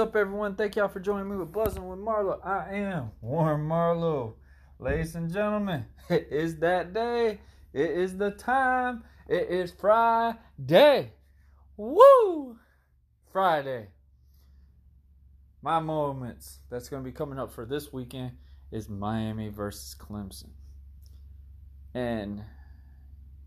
Up, everyone? Thank y'all for joining me with Buzzing with Marlowe. I am Warren Marlowe. Ladies and gentlemen, it is that day. It is the time. It is Friday. Woo! Friday. My moments that's going to be coming up for this weekend is Miami versus Clemson. And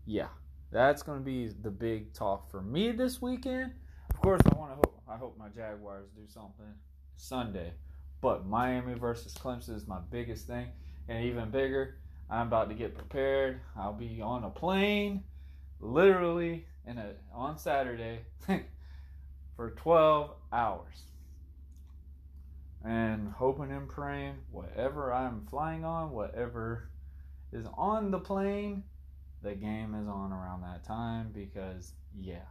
yeah, that's going to be the big talk for me this weekend. Of course, I want to hope I hope my Jaguars do something Sunday. But Miami versus Clemson is my biggest thing. And even bigger, I'm about to get prepared. I'll be on a plane literally in a on Saturday for 12 hours. And hoping and praying whatever I'm flying on, whatever is on the plane, the game is on around that time because yeah,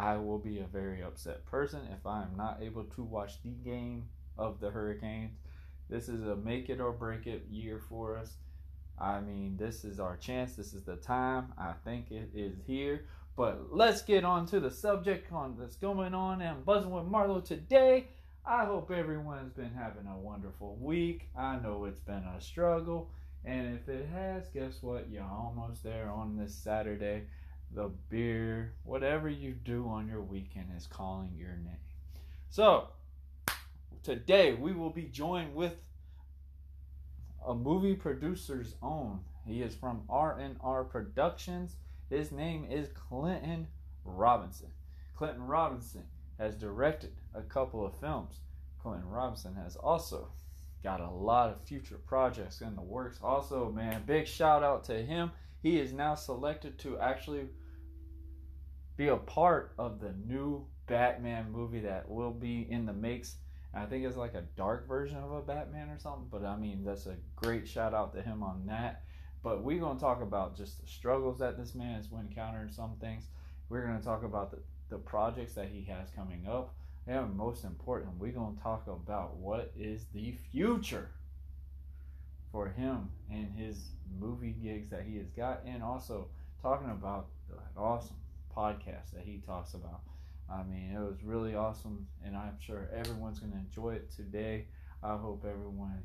I will be a very upset person if I am not able to watch the game of the Hurricanes. This is a make it or break it year for us. I mean, this is our chance. This is the time. I think it is here. But let's get on to the subject on that's going on and buzzing with Marlowe today. I hope everyone's been having a wonderful week. I know it's been a struggle. And if it has, guess what? You're almost there on this Saturday the beer, whatever you do on your weekend is calling your name. So, today we will be joined with a movie producer's own. He is from R&R Productions. His name is Clinton Robinson. Clinton Robinson has directed a couple of films. Clinton Robinson has also got a lot of future projects in the works. Also, man, big shout out to him. He is now selected to actually be a part of the new Batman movie that will be in the makes. I think it's like a dark version of a Batman or something, but I mean, that's a great shout out to him on that. But we're going to talk about just the struggles that this man has encountering some things. We're going to talk about the, the projects that he has coming up. And most important, we're going to talk about what is the future for him and his movie gigs that he has got, and also talking about the awesome podcast that he talks about. I mean, it was really awesome, and I'm sure everyone's going to enjoy it today. I hope everyone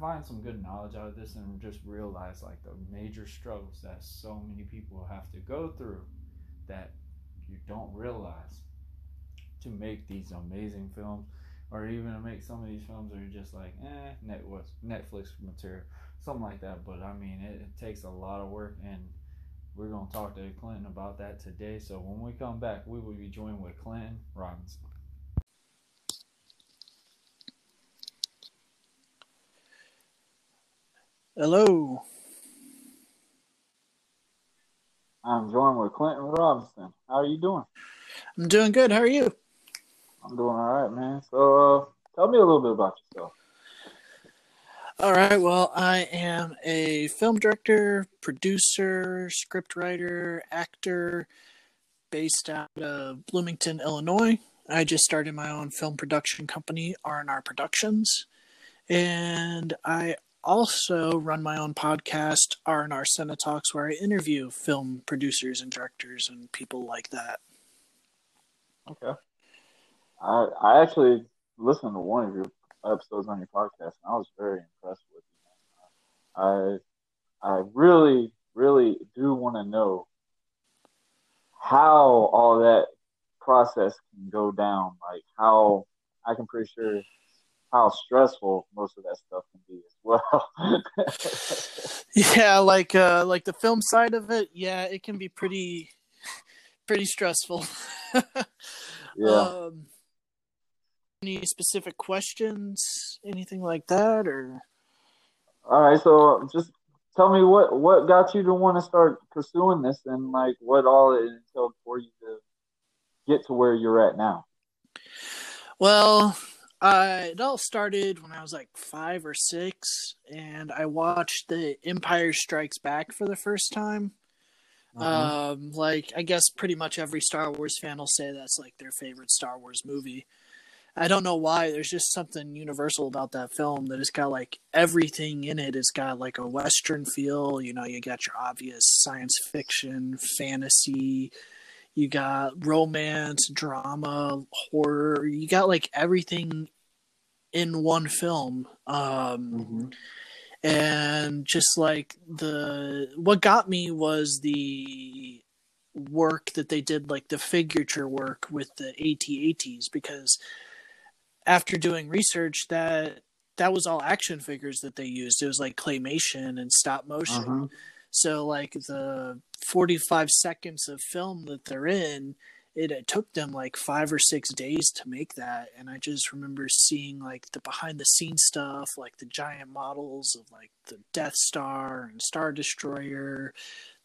find some good knowledge out of this and just realize like the major struggles that so many people have to go through that you don't realize to make these amazing films or even to make some of these films that are just like eh Netflix material something like that but I mean it, it takes a lot of work and we're going to talk to Clinton about that today. So when we come back, we will be joined with Clinton Robinson. Hello. I'm joined with Clinton Robinson. How are you doing? I'm doing good. How are you? I'm doing all right, man. So, uh, tell me a little bit about yourself. All right. Well, I am a film director, producer, scriptwriter, actor based out of Bloomington, Illinois. I just started my own film production company, R&R Productions. And I also run my own podcast, R&R Cinetalks, where I interview film producers and directors and people like that. Okay. I I actually listened to one of your episodes on your podcast, and I was very impressed with you. I I really really do want to know how all that process can go down. Like how I can pretty sure how stressful most of that stuff can be as well. yeah, like uh like the film side of it, yeah, it can be pretty pretty stressful. yeah. Um, any specific questions, anything like that, or? All right, so just tell me what what got you to want to start pursuing this, and like what all it entailed for you to get to where you're at now. Well, uh, it all started when I was like five or six, and I watched the Empire Strikes Back for the first time. Uh-huh. Um, like I guess pretty much every Star Wars fan will say that's like their favorite Star Wars movie. I don't know why. There's just something universal about that film that has got like everything in it. It's got like a western feel. You know, you got your obvious science fiction, fantasy. You got romance, drama, horror. You got like everything in one film. Um, mm-hmm and just like the what got me was the work that they did like the figurature work with the AT-ATs because after doing research that that was all action figures that they used. It was like claymation and stop motion. Uh-huh. so like the 45 seconds of film that they're in it, it took them like five or six days to make that. And i just remember seeing like the behind the scenes stuff like the giant models of like the death star and star destroyer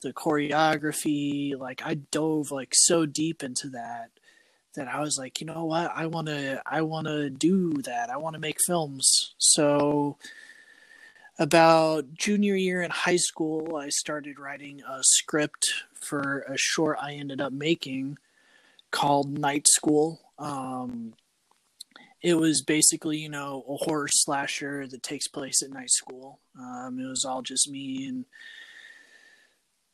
the choreography. Like i dove like so deep into that that i was like you know what i want to i want to do that i want to make films so about junior year in high school i started writing a script for a short i ended up making called Night School. Um, it was basically, you know, a horror slasher that takes place at night school. Um, it was all just me and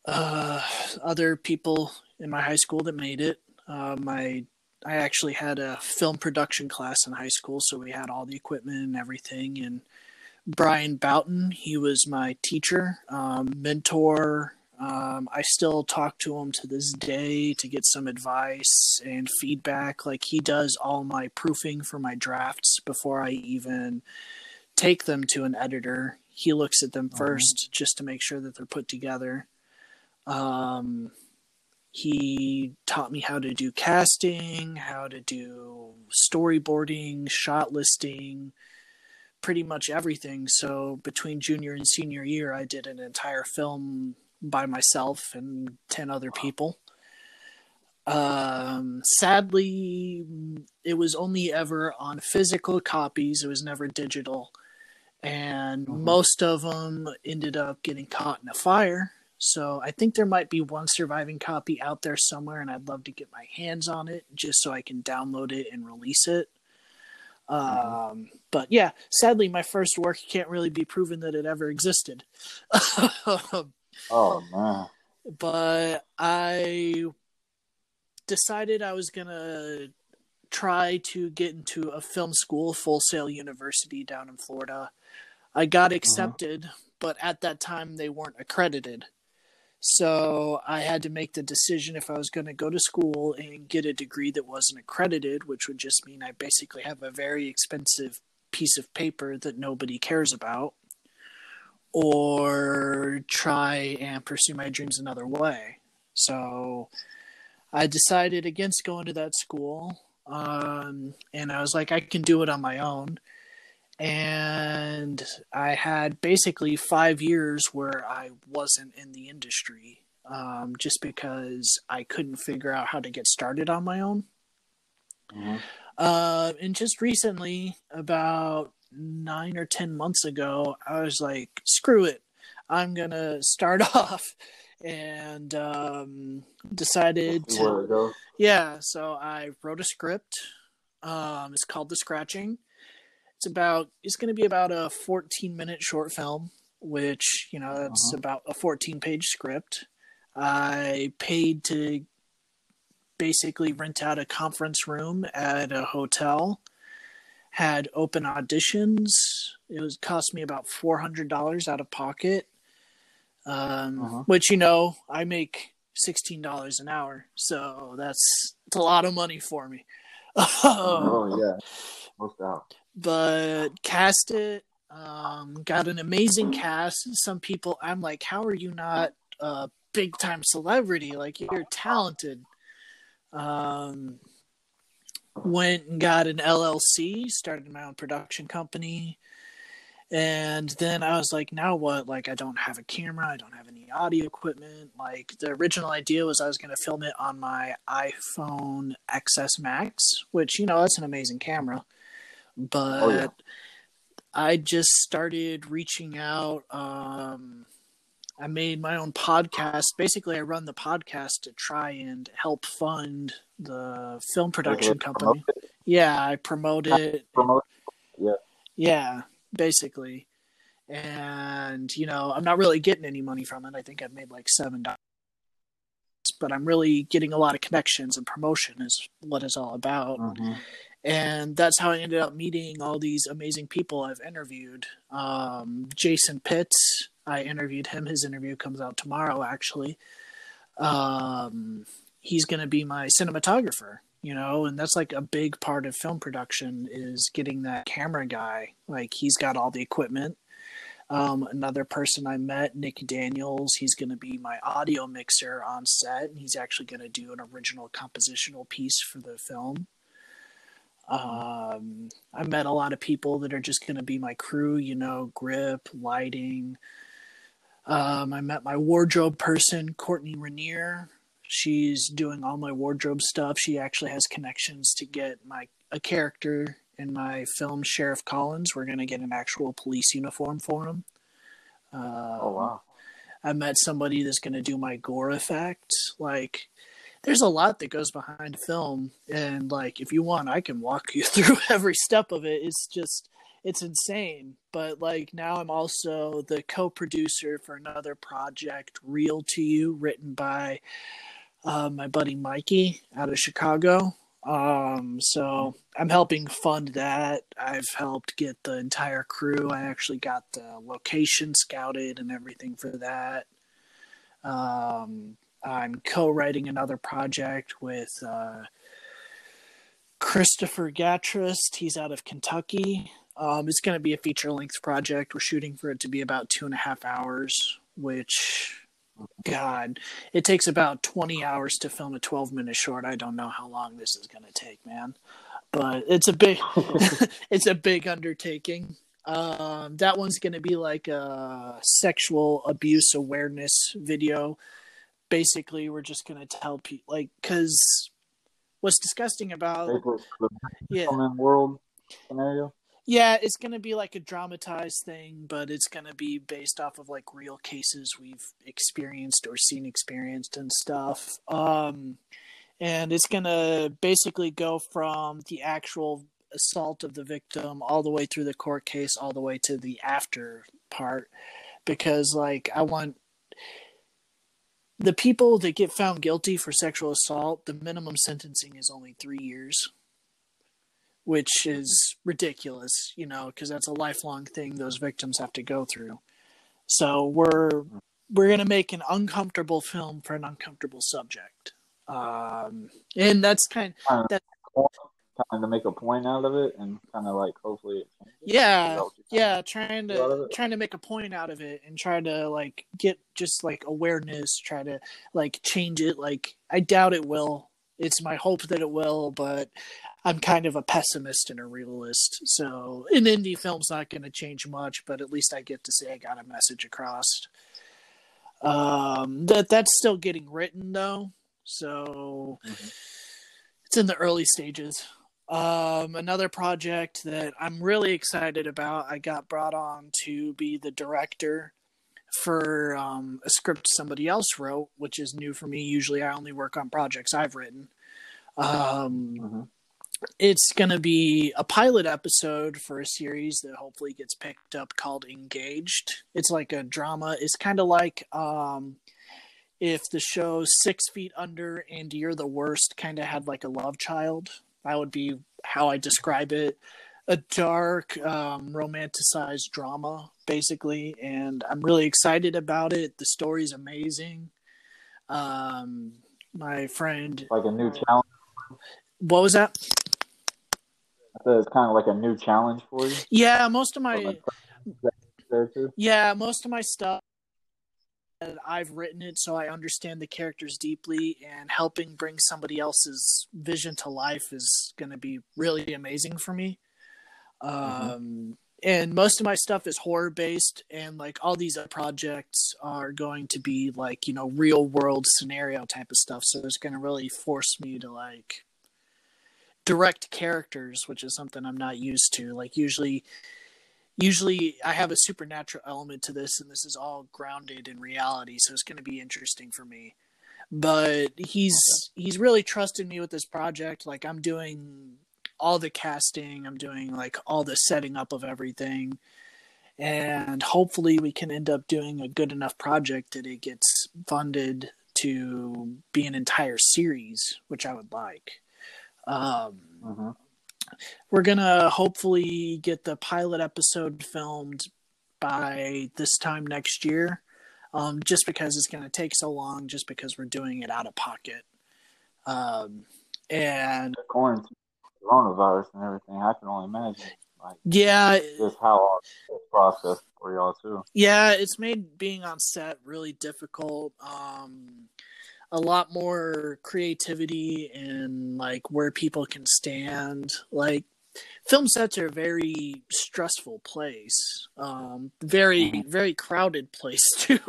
uh, other people in my high school that made it. Uh, my I actually had a film production class in high school, so we had all the equipment and everything. And Brian Boughton, he was my teacher, um, mentor, um, I still talk to him to this day to get some advice and feedback. Like he does all my proofing for my drafts before I even take them to an editor. He looks at them 1st mm-hmm. just to make sure that they're put together. Um, he taught me how to do casting, how to do storyboarding, shot listing, pretty much everything. So between junior and senior year, I did an entire film by myself and 10 other people. Um, sadly, it was only ever on physical copies, it was never digital. And mm-hmm. most of them ended up getting caught in a fire. So I think there might be one surviving copy out there somewhere, and I'd love to get my hands on it just so I can download it and release it. Mm-hmm. Um, but yeah, sadly, my first work can't really be proven that it ever existed. Oh man. But I decided I was gonna try to get into a film school, Full Sail University down in Florida. I got uh-huh. accepted, uh-huh. but at that time they weren't accredited. So I had to make the decision if I was going to go to school and get a degree that wasn't accredited, which would just mean I basically have a very expensive piece of paper that nobody cares about, or try and pursue my dreams another way. So I decided against going to that school. Um, and I was like, I can do it on my own. And I had basically five years where I wasn't in the industry um, just because I couldn't figure out how to get started on my own. Mm-hmm. Uh, and just recently, about nine or ten months ago, I was like, screw it. I'm gonna start off and um, decided to yeah so i wrote a script um, it's called the scratching it's about it's going to be about a 14 minute short film which you know that's uh-huh. about a 14 page script i paid to basically rent out a conference room at a hotel. Had open auditions. It was cost me about four hundred dollars out of pocket. Um, Uh-huh. which you know I make sixteen dollars an hour, so that's it's a lot of money for me. Oh yeah, most out. But cast it um got an amazing cast. Some people i'm like how are you not a big time celebrity? Like you're talented. Um went and got an llc started my own production company. And then i was like now what? Like i don't have a camera. I don't have any audio equipment. Like the original idea was i was going to film it on my iphone xs max which you know that's an amazing camera but Oh, yeah. I just started reaching out. Um, I made my own podcast. Basically, I run the podcast to try and help fund the film production company. Yeah, I promote it. Promote. Yeah, Yeah, basically. And, you know, I'm not really getting any money from it. I think I've made like $7. But I'm really getting a lot of connections and promotion is what it's all about Mhm. And that's how I ended up meeting all these amazing people I've interviewed. Um, Jason Pitts, I interviewed him. His interview comes out tomorrow, actually. Um, he's going to be my cinematographer, you know, and that's like a big part of film production is getting that camera guy. Like he's got all the equipment. Um, another person I met, Nick Daniels, he's going to be my audio mixer on set, and he's actually going to do an original compositional piece for the film. Um, I met a lot of people that are just going to be my crew, you know, grip, lighting. Um, I met my wardrobe person, Courtney Rainier. She's doing all my wardrobe stuff. She actually has connections to get my a character in my film, Sheriff Collins. We're going to get an actual police uniform for him. Uh, Oh wow. I met somebody that's going to do my gore effect. Like, there's a lot that goes behind film, and like, if you want, I can walk you through every step of it. It's just, it's insane. But like, now I'm also the co-producer for another project, Real to You, written by uh, my buddy Mikey out of Chicago. Um, so I'm helping fund that. I've helped get the entire crew. I actually got the location scouted and everything for that. Um, I'm co-writing another project with uh, Christopher Gatrist. He's out of Kentucky. Um, it's going to be a feature-length project. We're shooting for it to be about two and a half hours, which God, it takes about 20 hours to film a 12 minute short. I don't know how long this is going to take, man. But it's a big it's a big undertaking. Um that one's going to be like a sexual abuse awareness video. Basically, we're just going to tell people like cuz what's disgusting about yeah world scenario. yeah, it's going to be like a dramatized thing, but it's going to be based off of like real cases we've experienced or seen experienced and stuff. Um, and it's going to basically go from the actual assault of the victim all the way through the court case, all the way to the after part. Because, like, I want the people that get found guilty for sexual assault, the minimum sentencing is only three years which is ridiculous, you know, because that's a lifelong thing those victims have to go through. So we're we're gonna make an uncomfortable film for an uncomfortable subject, um, and that's kind. Of, That- kind to make a point out of it and kind of like hopefully it Yeah, that what you're saying? yeah, trying A lot of to trying to make a point out of it and try to like get just like awareness, try to like change it. Like I doubt it will. It's my hope that it will, but I'm kind of a pessimist and a realist. So an indie film's not going to change much, but at least I get to say I got a message across. Um, that that's still getting written though, so Mhm. it's in the early stages. Um, another project that I'm really excited about. I got brought on to be the director for um, a script somebody else wrote, which is new for me. Usually, I only work on projects I've written. Um, Mhm. it's going to be a pilot episode for a series that hopefully gets picked up called Engaged. It's like a drama. It's kind of like um, if the show Six Feet Under and You're the Worst kind of had like a love child. That would be how I describe it. A dark, um, romanticized drama, basically, and I'm really excited about it. The story's amazing. Um, my friend, Like a new challenge. what was that? It's kind of like a new challenge for you. Yeah, most of my. Yeah, most of my stuff I've written it so I understand the characters deeply and helping bring somebody else's vision to life is going to be really amazing for me. Um and most of my stuff is horror based and like all these projects are going to be like, you know, real world scenario type of stuff so it's going to really force me to like direct characters, which is something I'm not used to. Like usually usually I have a supernatural element to this, and this is all grounded in reality, so it's going to be interesting for me. But he's he's really trusted me with this project. Like I'm doing all the casting, I'm doing like all the setting up of everything, and hopefully we can end up doing a good enough project that it gets funded to be an entire series, which I would like. Um, hmm we're gonna hopefully get the pilot episode filmed by this time next year um, just because it's going to take so long just because we're doing it out of pocket um, and Quarantine, coronavirus, and everything. I can only imagine like yeah just how hard this process for y'all too. yeah it's made being on set really difficult um, a lot more creativity and like where people can stand. Like film sets are a very stressful place um very very crowded place too.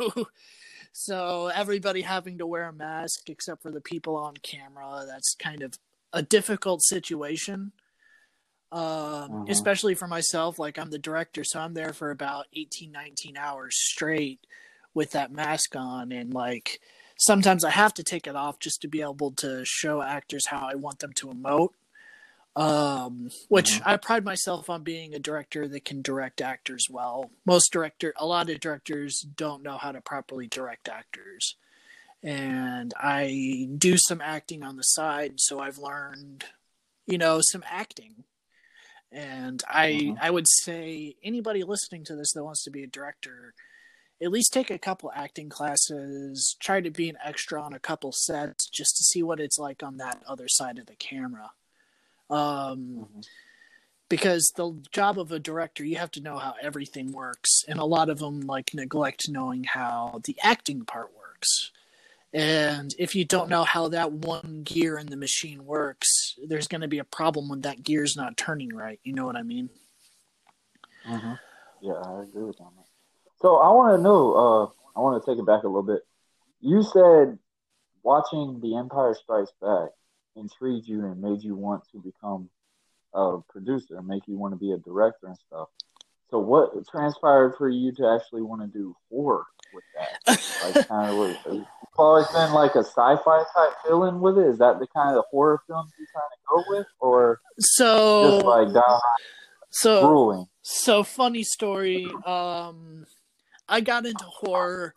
So everybody having to wear a mask except for the people on camera that's kind of a difficult situation. Um Mhm. especially for myself like i'm the director so i'm there for about 18 19 hours straight with that mask on and like sometimes i have to take it off just to be able to show actors how i want them to emote um which Mhm. i pride myself on being a director that can direct actors well most director a lot of directors don't know how to properly direct actors and i do some acting on the side so i've learned you know some acting and i Mhm. i would say anybody listening to this that wants to be a director at least take a couple acting classes try to be an extra on a couple sets just to see what it's like on that other side of the camera um Mhm. because the job of a director you have to know how everything works and a lot of them like neglect knowing how the acting part works and if you don't know how that one gear in the machine works there's going to be a problem when that gear's not turning right you know what i mean hmm Yeah, I agree with that. So I want to know. Uh, I want to take it back a little bit. You said watching The Empire Strikes Back intrigued you and made you want to become a producer, make you want to be a director and stuff. So what transpired for you to actually want to do horror with that? Like kind of, what, you've always been like a sci-fi type feeling with it. Is that the kind of horror films you're trying to go with, or so just like downright so grueling? So funny story. Um, I got into horror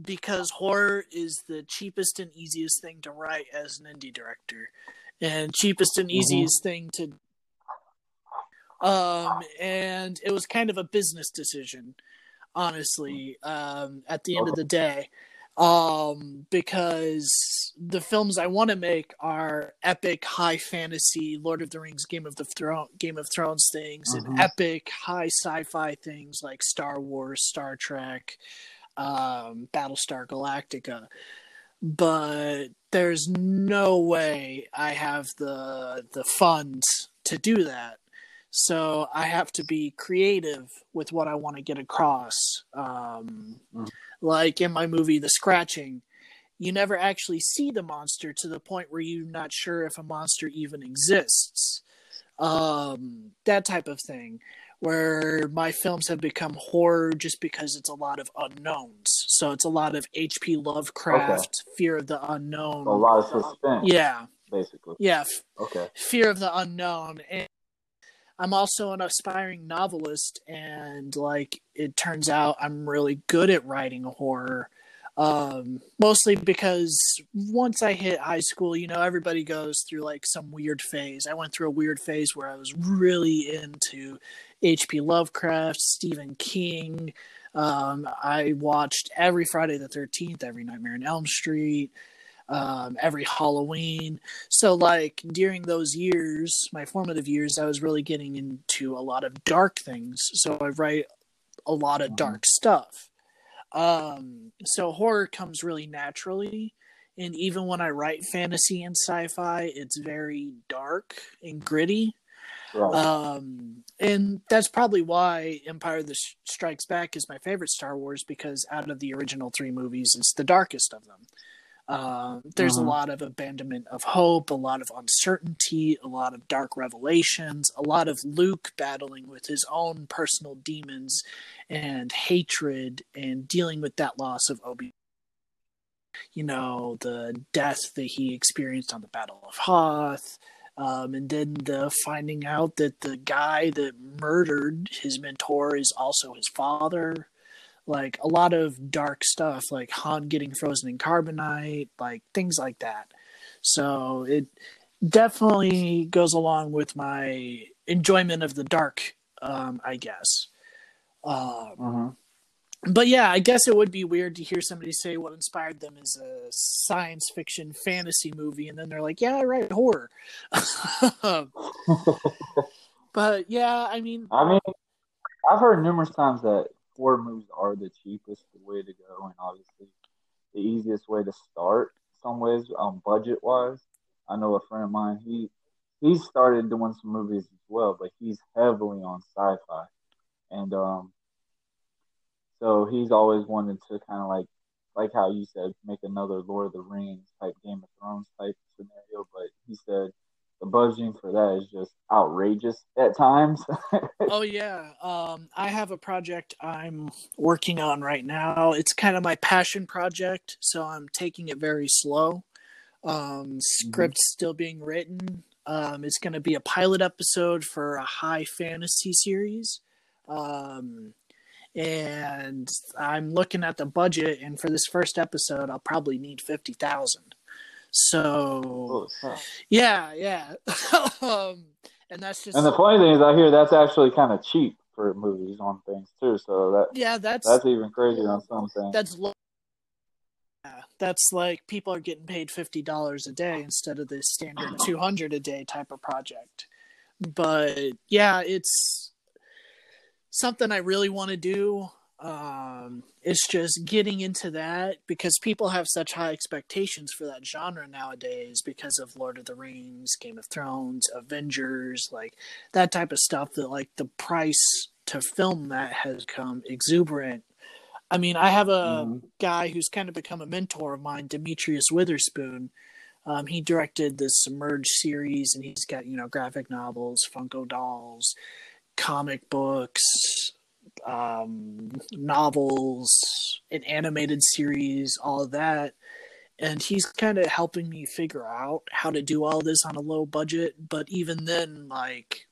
because horror is the cheapest and easiest thing to write as an indie director, and cheapest and easiest thing to. Um, and it was kind of a business decision, honestly. Um, at the end of the day, um, because the films I want to make are epic, high fantasy, Lord of the Rings, Game of the Throne, Game of Thrones things, and Mhm. epic, high sci-fi things like Star Wars, Star Trek, um, Battlestar Galactica. But there's no way I have the the funds to do that. So I have to be creative with what I want to get across. Um, Mhm. Like in my movie, The Scratching, you never actually see the monster to the point where you're not sure if a monster even exists. Um, that type of thing. Where my films have become horror just because it's a lot of unknowns. So it's a lot of H.P. Lovecraft, Fear of the Unknown. A lot of suspense, Yeah, basically. yeah, Okay. fear of the unknown and i'm also an aspiring novelist and like it turns out i'm really good at writing horror Um, mostly because once I hit high school, you know, everybody goes through like some weird phase. I went through a weird phase where I was really into H.P. Lovecraft, Stephen King. Um, I watched every Friday the 13th, every Nightmare on Elm Street, um, every Halloween. So, like, during those years, my formative years, I was really getting into a lot of dark things. So, I write a lot of dark stuff. Um, so horror comes really naturally. And even when I write fantasy and sci-fi, it's very dark and gritty. Right. Um, and that's probably why Empire the Strikes Back is my favorite Star Wars because out of the original three movies, it's the darkest of them. Um, there's a lot of abandonment of hope, a lot of uncertainty, a lot of dark revelations, a lot of Luke battling with his own personal demons and hatred and dealing with that loss of Obi. You know, the death that he experienced on the Battle of Hoth, um, and then the finding out that the guy that murdered his mentor is also his father like a lot of dark stuff like Han getting frozen in carbonite, like things like that. So it definitely goes along with my enjoyment of the dark, um, I guess. Um, Mhm. but yeah, I guess it would be weird to hear somebody say what inspired them is a science fiction fantasy movie, and then they're like, "Yeah, I write horror." but yeah, I mean, I mean, I've heard numerous times that horror movies are the cheapest way to go, and obviously the easiest way to start. Some ways, um, budget wise. I know a friend of mine. He he started doing some movies as well, but he's heavily on sci-fi, and um, so he's always wanted to kind of like like how you said, make another Lord of the Rings type Game of Thrones type scenario. But he said the budgeting for that is just outrageous at times. oh yeah. Um i have a project i'm working on right now. It's kind of my passion project so i'm taking it very slow. Um script still being written. Um it's going to be a pilot episode for a high fantasy series. Um and i'm looking at the budget and for this first episode i'll probably need 50000 so Oh, yeah yeah um and that's just And the funny thing is, I hear that's actually kind of cheap for movies on things too. So that yeah that's that's even crazier on some things. that's low. Yeah, that's like people are getting paid fifty dollars a day instead of the standard two hundred a day type of project. But yeah, it's something I really want to do. Um, it's just getting into that because people have such high expectations for that genre nowadays because of Lord of the Rings, Game of Thrones, Avengers, like that type of stuff. That like the price to film that has come exuberant. I mean, I have a Mhm. guy who's kind of become a mentor of mine, Demetrius Witherspoon. Um, he directed the Submerge series, and he's got you know graphic novels, Funko dolls, comic books, um, novels, an animated series, all of that. And he's kind of helping me figure out how to do all this on a low budget. But even then, like,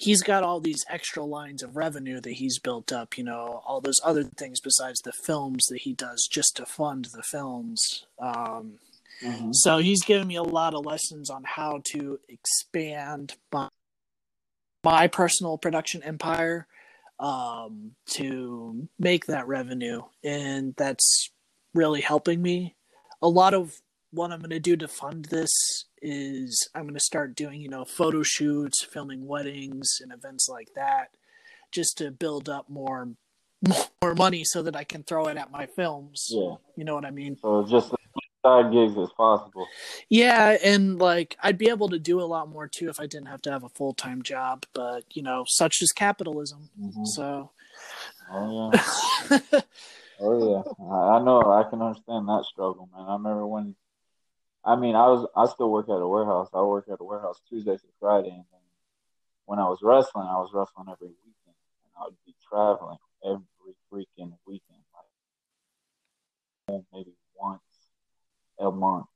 he's got all these extra lines of revenue that he's built up, you know, all those other things besides the films that he does just to fund the films. Um, Mhm. so he's given me a lot of lessons on how to expand my, my personal production empire um, to make that revenue, and that's really helping me. A lot of what I'm going to do to fund this is I'm going to start doing, you know, photo shoots, filming weddings and events like that, just to build up more more money so that I can throw it at my films. Yeah. You know what I mean? So just side gigs as possible. Yeah, and like I'd be able to do a lot more too if I didn't have to have a full time job, but you know, such is capitalism. Mhm. So Oh yeah, oh yeah. I, know. I can understand that struggle, man. I remember when. I mean, I was I still work at a warehouse. I work at a warehouse Tuesday through Friday, and then when I was wrestling, I was wrestling every weekend, and I would be traveling every freaking weekend, like maybe a month,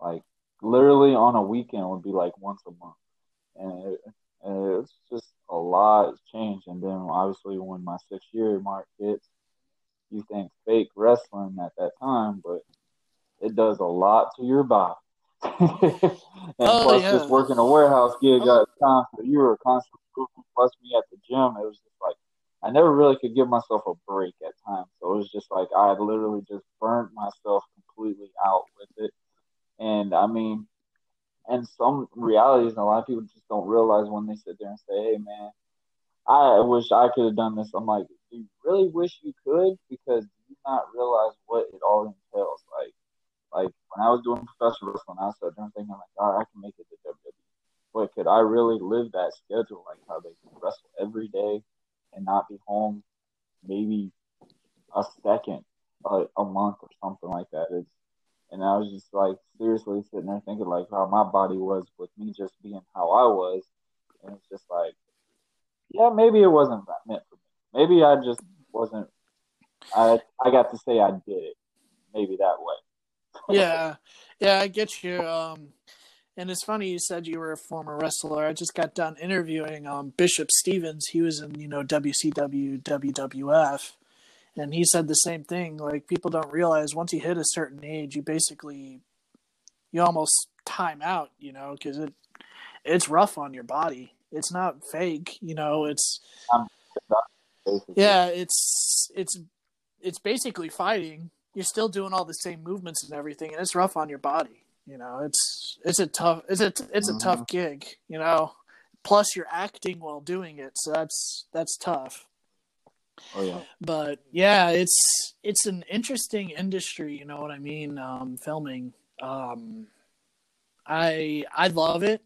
like literally on a weekend would be like once a month, and, it, and it's just a lot has changed. And then obviously when my six year mark hits, you think fake wrestling at that time, but it does a lot to your body. and Oh, plus, yeah. just working a warehouse gig oh. at the time, so you were constantly moving. Plus, me at the gym, it was just like I never really could give myself a break at times. So it was just like I had literally just burnt myself completely out with it. And I mean, and some realities, and a lot of people just don't realize when they sit there and say, "Hey, man, I wish I could have done this." I'm like, do you really wish you could? Because you not realize what it all entails. Like, like when I was doing professional wrestling, I sat there thinking, like, all right, I can make it to WWE. But could I really live that schedule, like how they wrestle every day and not be home maybe a second, uh, a month or something like that? It's, and I was just like seriously sitting there thinking like how my body was with me just being how I was, and it's just like, yeah, maybe it wasn't meant for me. Maybe I just wasn't. I I got to say I did it, maybe that way. yeah, yeah, I get you. Um, and it's funny you said you were a former wrestler. I just got done interviewing um, Bishop Stevens. He was in you know WCW, WWF, and he said the same thing. Like people don't realize once you hit a certain age, you basically you almost time out. You know, because it it's rough on your body. It's not fake. You know, it's yeah, it's it's it's basically fighting. You're still doing all the same movements and everything, and it's rough on your body. You know, it's it's a tough it's a it's a tough mm-hmm. gig. You know, plus you're acting while doing it, so that's that's tough. Oh yeah. But yeah, it's it's an interesting industry. You know what I mean? Um, filming. Um, I I love it.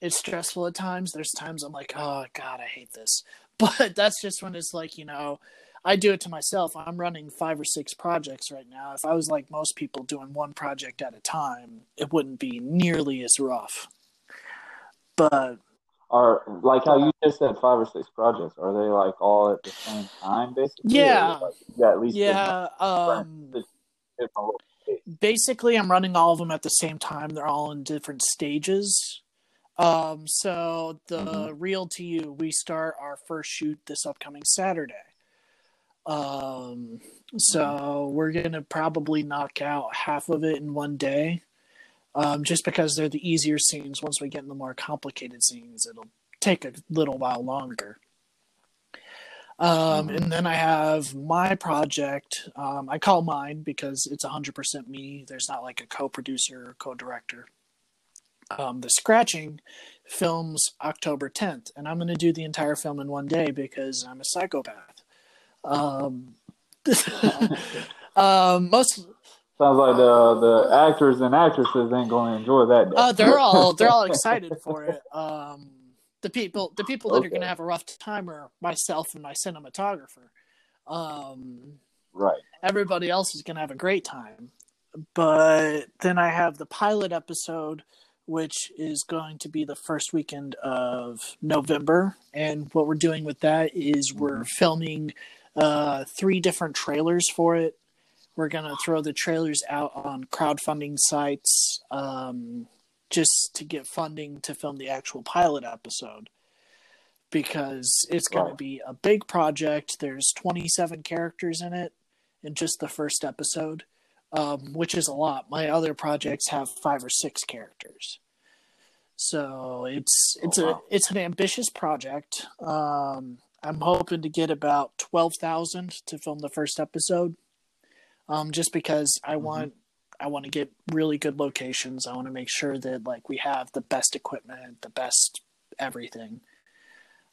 It's stressful at times. There's times I'm like, oh god, I hate this. But that's just when it's like, you know, I do it to myself. I'm running five or six projects right now. If I was like most people doing one project at a time, it wouldn't be nearly as rough. But Are like how you just said five or six projects. Are they like all at the same time, basically? Yeah. like, got at least yeah, um, different little stages? basically i'm running all of them at the same time they're all in different stages um so the Mhm. real to you we start our first shoot this upcoming saturday um so we're gonna probably knock out half of it in one day um just because they're the easier scenes once we get in the more complicated scenes it'll take a little while longer um, Mhm. and then I have my project. Um, I call mine because it's 100% me. There's not like a co producer or co director. Um, the Scratching films October 10th, and I'm going to do the entire film in one day because I'm a psychopath. Um, um, most Sounds like the the actors and actresses ain't going to enjoy that. Day. Uh, they're all they're all excited for it. Um, the people the people that are going to have a rough time are myself and my cinematographer. Um, right. everybody else is going to have a great time. But then I have the pilot episode, which is going to be the first weekend of November. And what we're doing with that is we're filming uh, three different trailers for it. We're going to throw the trailers out on crowdfunding sites um, just to get funding to film the actual pilot episode. Because it's going to be a big project. There's 27 characters in it in just the first episode, um, which is a lot. My other projects have five or six characters, so it's it's Oh, a it's an ambitious project. Um, I'm hoping to get about twelve thousand to film the first episode, um, just because I Mm-hmm. want I want to get really good locations. I want to make sure that like we have the best equipment, the best everything.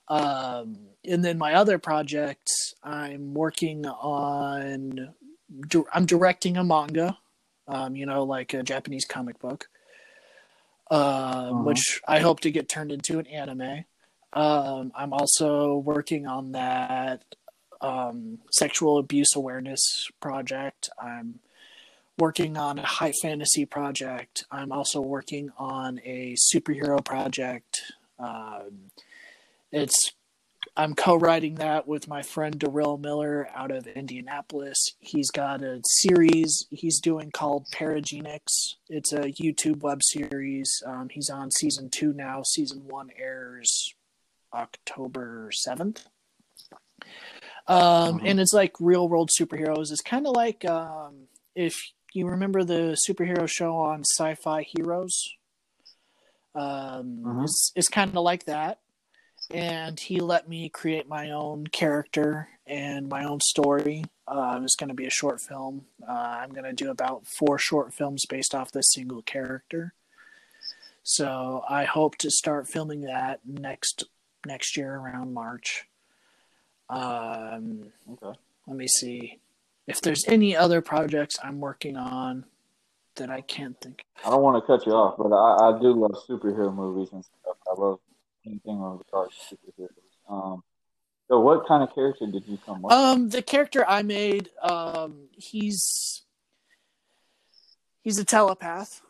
Um, and then my other project, I'm working on. I'm directing a manga, um, you know, like a Japanese comic book, um, which I hope to get turned into an anime. Um, I'm also working on that um, sexual abuse awareness project. I'm working on a high fantasy project. I'm also working on a superhero project. Um, it's I'm co-writing that with my friend Darrell Miller out of Indianapolis. He's got a series he's doing called Paragenix. It's a YouTube web series. Um, he's on season two now. Season one airs October seventh. Um, Mhm. and it's like real world superheroes. It's kind of like um, if you remember the superhero show on Sci-Fi Heroes. Um, Mhm. it's it's kind of like that. And he let me create my own character and my own story. Uh, it's going to be a short film. Uh, I'm going to do about four short films based off this single character. So I hope to start filming that next next year around March. Um, Okay. let me see if there's any other projects I'm working on that I can't think. I don't want to cut you off, but I, I do love superhero movies and stuff. I love anything on the to superheroes. Um, so what kind of character did you come up? Um, the character I made, um, he's he's a telepath.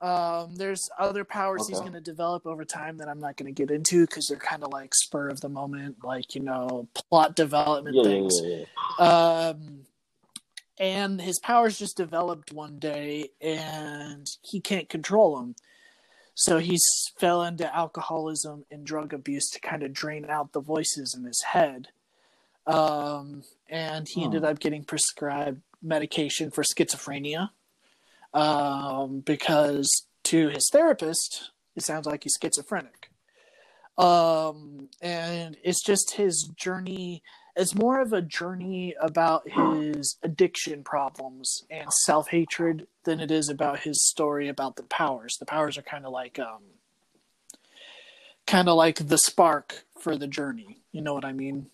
Um, there's other powers he's going to develop over time that I'm not going to get into because they're kind of like spur of the moment, like you know, plot development yeah, things. yeah, yeah. Um, and his powers just developed one day, and he can't control them. So he fell into alcoholism and drug abuse to kind of drain out the voices in his head. Um, and he Hmm. ended up getting prescribed medication for schizophrenia um, because to his therapist, it sounds like he's schizophrenic. Um, and it's just his journey. It's more of a journey about his addiction problems and self hatred than it is about his story about the powers. The powers are kind of like, um, kind of like the spark for the journey. You know what I mean?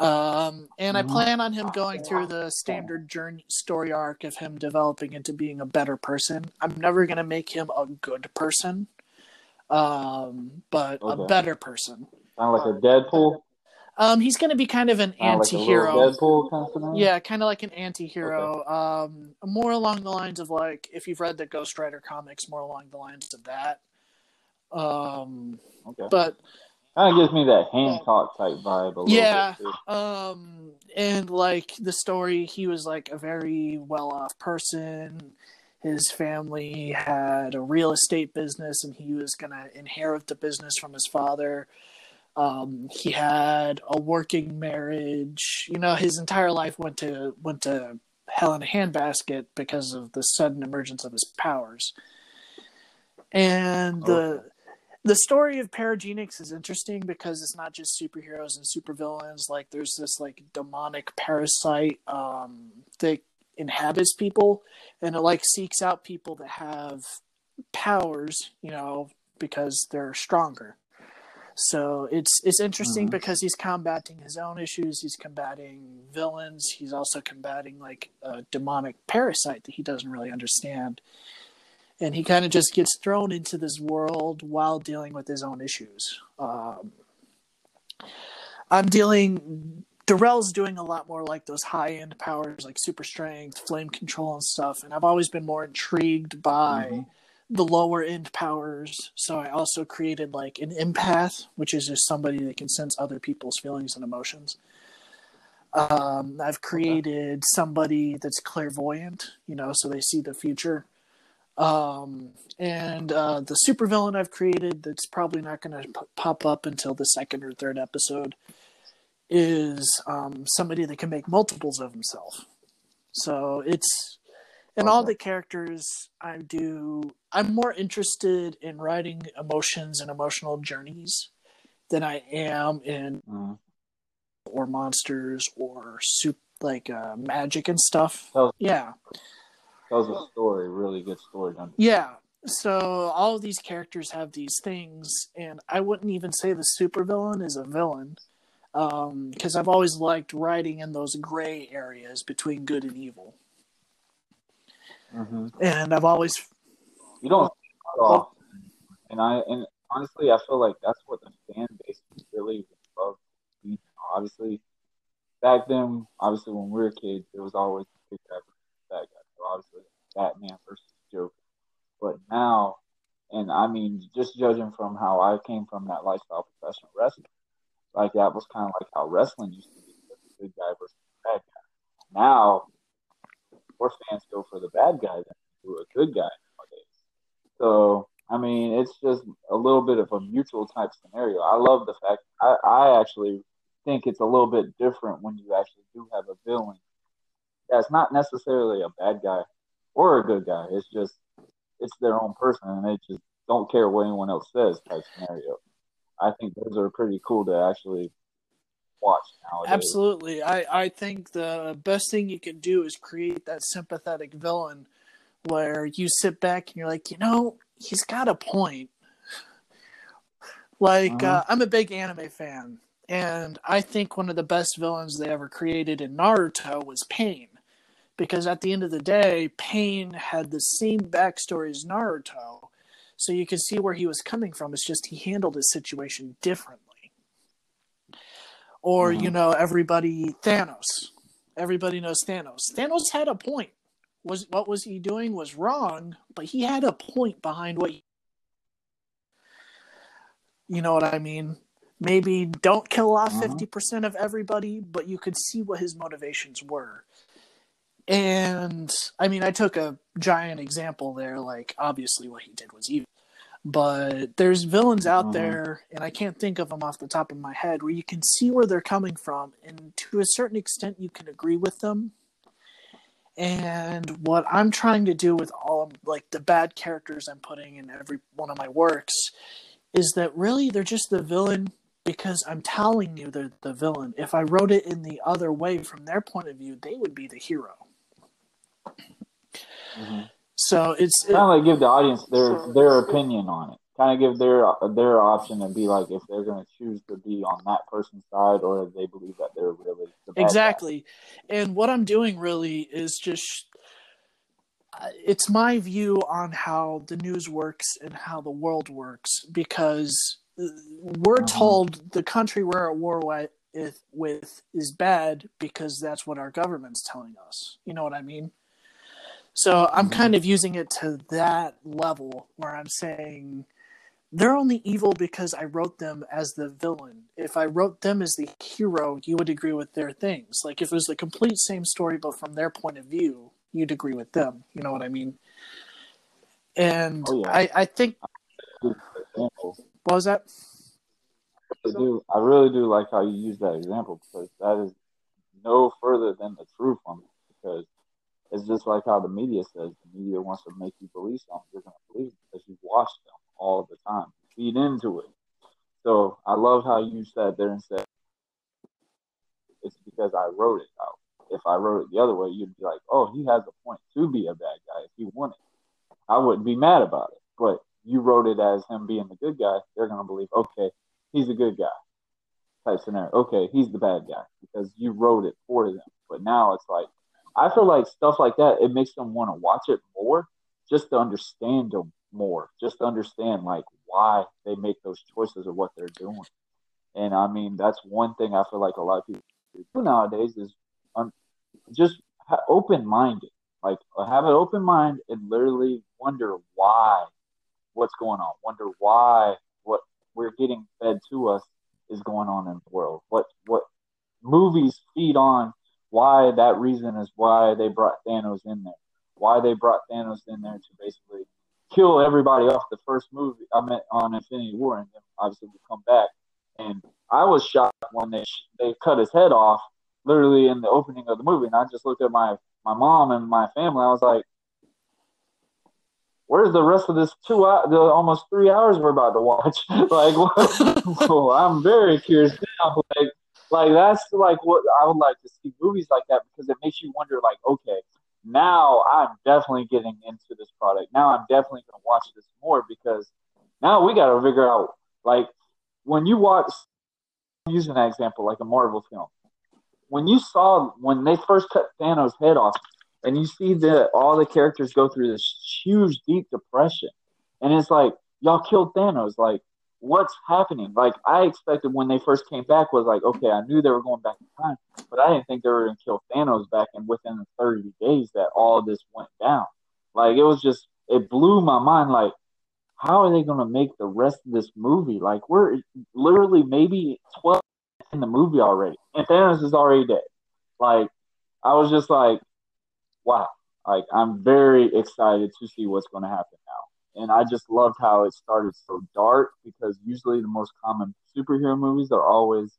Um, and I Mhm. plan on him going through the standard journey story arc of him developing into being a better person. I'm never gonna make him a good person, um, but a better person. Kind of like a Deadpool. Um, he's gonna be kind of an Kind of like a anti-hero. little Deadpool kind of. Yeah, kind of like an anti-hero. Um, more along the lines of like if you've read the Ghost Rider comics, more along the lines of that. Um, Okay. but Kind of gives me that Hancock type vibe. A little Yeah. Bit um, and like the story, he was like a very well-off person. His family had a real estate business, and he was gonna inherit the business from his father. Um, he had a working marriage. You know, his entire life went to went to hell in a handbasket because of the sudden emergence of his powers. And the the story of Paragenix is interesting because it's not just superheroes and supervillains. Like there's this like demonic parasite um, that inhabits people, and it like seeks out people that have powers, you know, because they're stronger. So it's it's interesting Mhm. because he's combating his own issues. He's combating villains. He's also combating like a demonic parasite that he doesn't really understand and he kind of just gets thrown into this world while dealing with his own issues. Um, I'm dealing. Darrell's doing a lot more like those high end powers, like super strength, flame control, and stuff. And I've always been more intrigued by Mhm. the lower end powers. So I also created like an empath, which is just somebody that can sense other people's feelings and emotions. Um, I've created somebody that's clairvoyant, you know, so they see the future. Um, and uh, the supervillain I've created that's probably not going to p- pop up until the second or third episode is um, somebody that can make multiples of himself. So it's and all the characters I do. I'm more interested in writing emotions and emotional journeys than I am in Mhm. or monsters or soup like uh, magic and stuff. Tells- Yeah. Tells a story, really good story. Done. Yeah. So all of these characters have these things, and I wouldn't even say the supervillain is a villain, because I've always liked writing in those gray areas between good and evil, hmm and I've always You don't and I and honestly, I feel like that's what the fan base really loves. You know, obviously, back then, obviously when we were kids, it was always the good guy the obviously, Batman versus Joker. But now, and I mean, just judging from how I came from that lifestyle, professional wrestling, like that was kind of like how wrestling used to be, the good guy versus the bad guy. Now, more fans go for the bad guy than they do a good guy nowadays. So, I mean, it's just a little bit of a mutual type scenario. I love the fact I, I actually think it's a little bit different when you actually do have a villain that's not necessarily a bad guy or a good guy. It's just it's their own person and they just don't care what anyone else says type scenario. I think those are pretty cool to actually watch nowadays. Absolutely. I, I think the best thing you can do is create that sympathetic villain where you sit back and you're like, you know, he's got a point. Like, Uh-huh. uh, I'm a big anime fan, and I think one of the best villains they ever created in Naruto was Pain. Because at the end of the day, Pain had the same backstory as Naruto, so you can see where he was coming from. It's just he handled his situation differently. Or, Mhm. you know, everybody, Thanos. Everybody knows Thanos. Thanos had a point. Was what was he doing was wrong, but he had a point behind what he, you know what I mean? Maybe don't kill off Mhm. 50% of everybody, but you could see what his motivations were. And I mean, I took a giant example there, like obviously what he did was evil. But there's villains out Mhm. there, and I can't think of them off the top of my head, where you can see where they're coming from, and to a certain extent, you can agree with them. And what I'm trying to do with all of, like the bad characters I'm putting in every one of my works is that really they're just the villain because I'm telling you they're the villain. If I wrote it in the other way from their point of view, they would be the hero. Mhm. So it's kind of like give the audience their their opinion on it. Kind of give their their option and be like if they're going to choose to be on that person's side or if they believe that they're really the bad guy. exactly. And what I'm doing really is just uh, it's my view on how the news works and how the world works because uh, we're Mhm. told the country we're at war with with is bad because that's what our government's telling us. You know what I mean? So I'm Mhm. kind of using it to that level where I'm saying they're only evil because I wrote them as the villain. If I wrote them as the hero, you would agree with their things. Like if it was the complete same story but from their point of view, you'd agree with them. You know what I mean? And Oh, yeah. I, I think what was that? I do. I really do like how you use that example because that is no further than the truth on it. Because it's just like how the media says the media wants to make you believe something. You're going to believe it because you watch them all the time. You feed into it. So I love how you sat there and said it's because I wrote it out. If I wrote it the other way, you'd be like, "Oh, he has a point to be a bad guy if he wanted." I wouldn't be mad about it. But you wrote it as him being the good guy. They're going to believe, okay, he's a good guy type scenario. Okay, he's the bad guy because you wrote it for them. But now it's like, I feel like stuff like that, it makes them want to watch it more just to understand them more, just to understand like why they make those choices or what they're doing. And I mean, that's one thing I feel like a lot of people do nowadays is um, just ha- open minded. Like have an open mind and literally wonder why what's going on. Wonder why what we're getting fed to us is going on in the world. What what movies feed on why that reason is why they brought Thanos in there. Why they brought Thanos in there to basically kill everybody off the first movie. I meant on Infinity War, and then obviously we come back. And I was shocked when they they cut his head off, literally in the opening of the movie. And I just looked at my my mom and my family. I was like, where's the rest of this two hours, the almost three hours we're about to watch? like, well, I'm very curious now. Like, like that's like what I would like to see movies like that because it makes you wonder. Like, okay, now I'm definitely getting into this product. Now I'm definitely going to watch this more because now we got to figure out like when you watch. Using that example, like a Marvel film, when you saw when they first cut Thanos' head off, and you see that all the characters go through this huge deep depression and it's like y'all killed thanos like what's happening? Like i expected when they first came back was like okay i knew they were going back in time but i didn't think they were going to kill thanos back in within the 30 days that all this went down. Like it was just it blew my mind like how are they going to make the rest of this movie? Like we're literally maybe 12 in the movie already and thanos is already dead. Like i was just like wow, like I'm very excited to see what's going to happen now. And I just loved how it started so dark because usually the most common superhero movies are always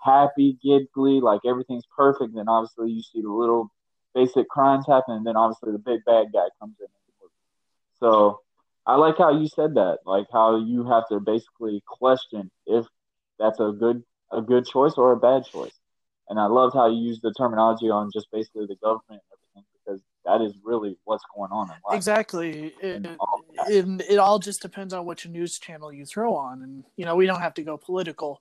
happy, giggly, like everything's perfect. Then obviously you see the little basic crimes happen, and then obviously the big bad guy comes in. So I like how you said that, like how you have to basically question if that's a good a good choice or a bad choice. And I loved how you used the terminology on just basically the government and everything because that is really what's going on in life. Exactly. It, it, it, all just depends on which news channel you throw on. And, you know, we don't have to go political,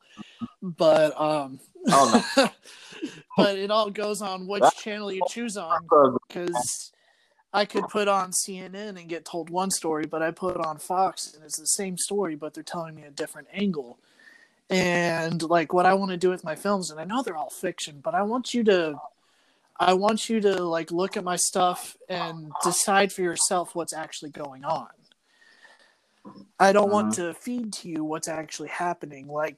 but, um, oh, no. but it all goes on which channel you choose on because I could put on CNN and get told one story, but I put on Fox and it's the same story, but they're telling me a different angle. And like what I want to do with my films, and I know they're all fiction, but I want you to I want you to like look at my stuff and decide for yourself what's actually going on. I don't uh-huh. want to feed to you what's actually happening. Like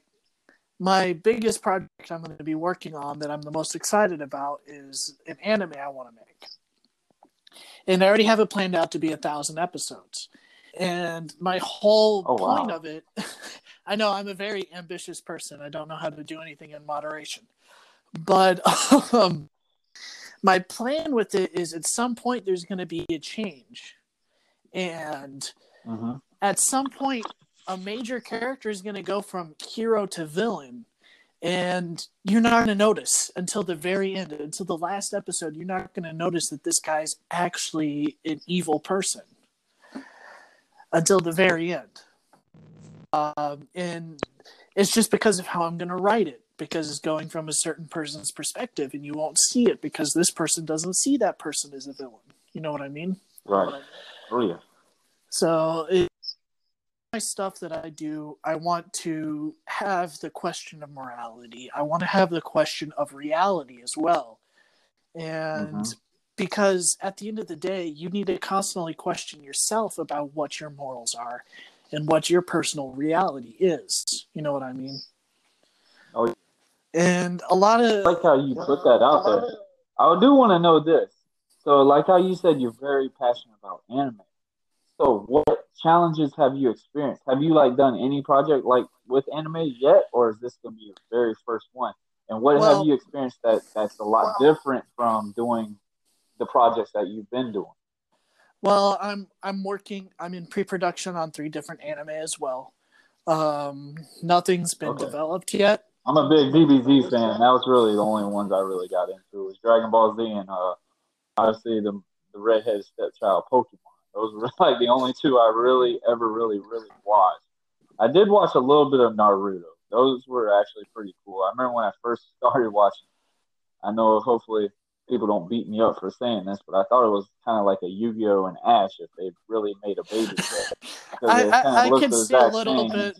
my biggest project I'm going to be working on that I'm the most excited about is an anime I want to make and I already have it planned out to be a thousand episodes. And my whole oh, point wow. of it, I know I'm a very ambitious person. I don't know how to do anything in moderation, but um, my plan with it is at some point there's going to be a change, and uh-huh. At some point a major character is going to go from hero to villain and you're not going to notice until the very end. Until the last episode you're not going to notice that this guy's actually an evil person until the very end. Um, and it's just because of how i'm going to write it because it's going from a certain person's perspective and you won't see it because this person doesn't see that person as a villain. You know what i mean? Right. Oh yeah. So it, my stuff that I do, I want to have the question of morality. I want to have the question of reality as well. And mm-hmm. because at the end of the day, you need to constantly question yourself about what your morals are and what your personal reality is. You know what I mean? Oh, and a lot of I like how you put that out there. I do want to know this. So, like how you said, you're very passionate about anime. So, what challenges have you experienced? Have you like done any project like with anime yet, or is this gonna be your very first one? And what well, have you experienced that that's a lot well, different from doing the projects that you've been doing? Well, I'm I'm working. I'm in pre-production on three different anime as well. Um, nothing's been okay. developed yet. I'm a big DBZ fan. That was really the only ones I really got into was Dragon Ball Z and uh, obviously the the redheaded stepchild Pokemon. Those were like the only two I really ever really really watched. I did watch a little bit of Naruto. Those were actually pretty cool. I remember when I first started watching. I know hopefully people don't beat me up for saying this, but I thought it was kind of like a Yu-Gi-Oh and Ash if they really made a baby set. I, I, I could see a little bit.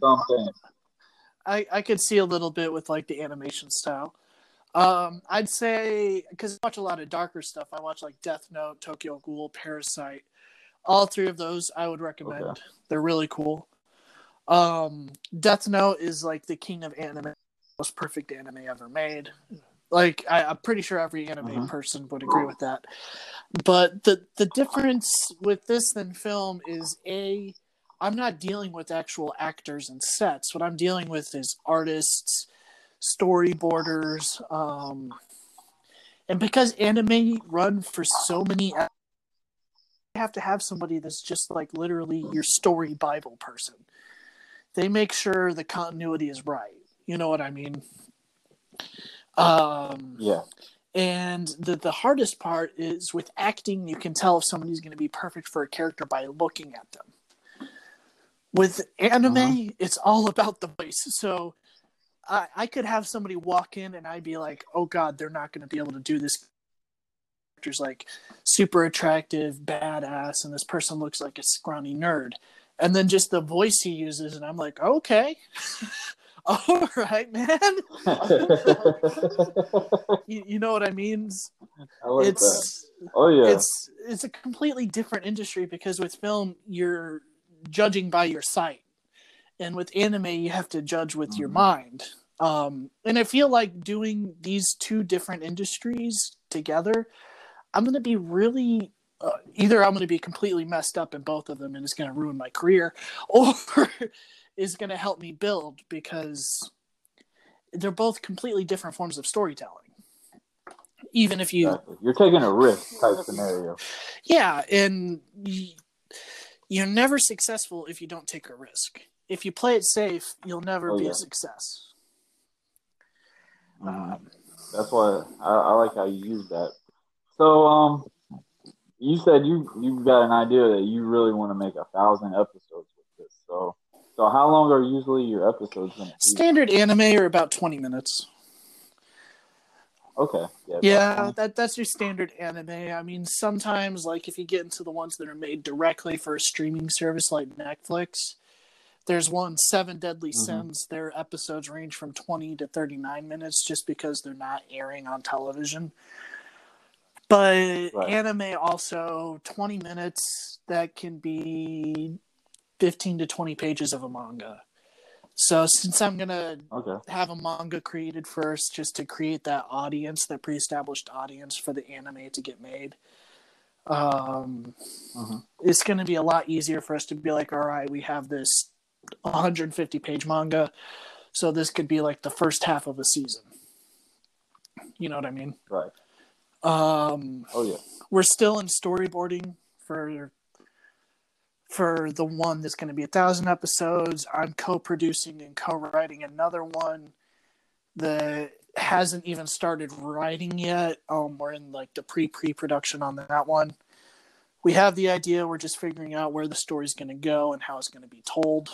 I, I could see a little bit with like the animation style. Um, I'd say because I watch a lot of darker stuff. I watch like Death Note, Tokyo Ghoul, Parasyte all three of those I would recommend. Okay. They're really cool. Um, Death Note is like the king of anime, most perfect anime ever made. Like I, am pretty sure every anime uh-huh. person would agree with that. But the the difference with this than film is a I'm not dealing with actual actors and sets. What I'm dealing with is artists, storyboarders, um, and because anime run for so many have to have somebody that's just like literally your story Bible person. They make sure the continuity is right. You know what I mean? Um, yeah. And the the hardest part is with acting. You can tell if somebody's going to be perfect for a character by looking at them. With anime, uh-huh. it's all about the voice. So I, I could have somebody walk in and I'd be like, "Oh God, they're not going to be able to do this character's like super attractive, badass, and this person looks like a scrawny nerd. And then just the voice he uses, and I'm like, okay, all right, man. you, you, know what I mean? I like it's that. oh yeah, it's it's a completely different industry because with film you're judging by your sight, and with anime you have to judge with mm-hmm. your mind. Um, and I feel like doing these two different industries together I'm going to be really uh, either I'm going to be completely messed up in both of them and it's going to ruin my career, or is going to help me build because they're both completely different forms of storytelling. Even if you, Exactly. You're taking a risk type scenario. yeah, and you're never successful if you don't take a risk. If you play it safe, you'll never Oh, be yeah. a success. Mhm. Um, That's why I, I like how you use that. So, um, you said you you got an idea that you really want to make a thousand episodes with this. So, so how long are usually your episodes going to be? standard anime are about 20 minutes. Okay. Yeah. Yeah, that's that that's your standard anime. I mean, sometimes like if you get into the ones that are made directly for a streaming service like Netflix, there's one Seven Deadly Mhm. Sins. Their episodes range from 20 to 39 minutes just because they're not airing on television. But Right. anime also 20 minutes that can be 15 to 20 pages of a manga. So since I'm going to Okay. have a manga created first just to create that audience, that pre-established audience for the anime to get made. Um, Mhm. It's going to be a lot easier for us to be like, all right, we have this 150 page manga, so this could be like the first half of a season. You know what I mean? Right. Um, Oh yeah. we're still in storyboarding for for the one that's going to be a thousand episodes. I'm co-producing and co-writing another one that hasn't even started writing yet. Um, we're in like the pre-pre-production on that one. We have the idea. We're just figuring out where the story's going to go and how it's going to be told.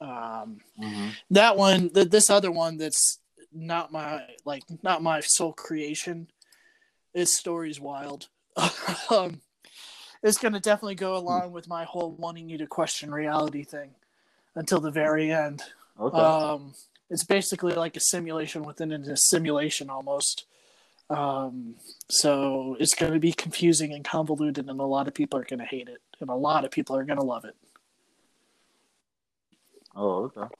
Um, hmm that one, th- this other one that's not my like not my sole creation. Its story's wild. um, it's gonna definitely go along with my whole wanting you to question reality thing until the very end. Okay. Um, it's basically like a simulation within a simulation almost. Um, so it's going to be confusing and convoluted, and a lot of people are going to hate it, and a lot of people are going to love it. oh, okay.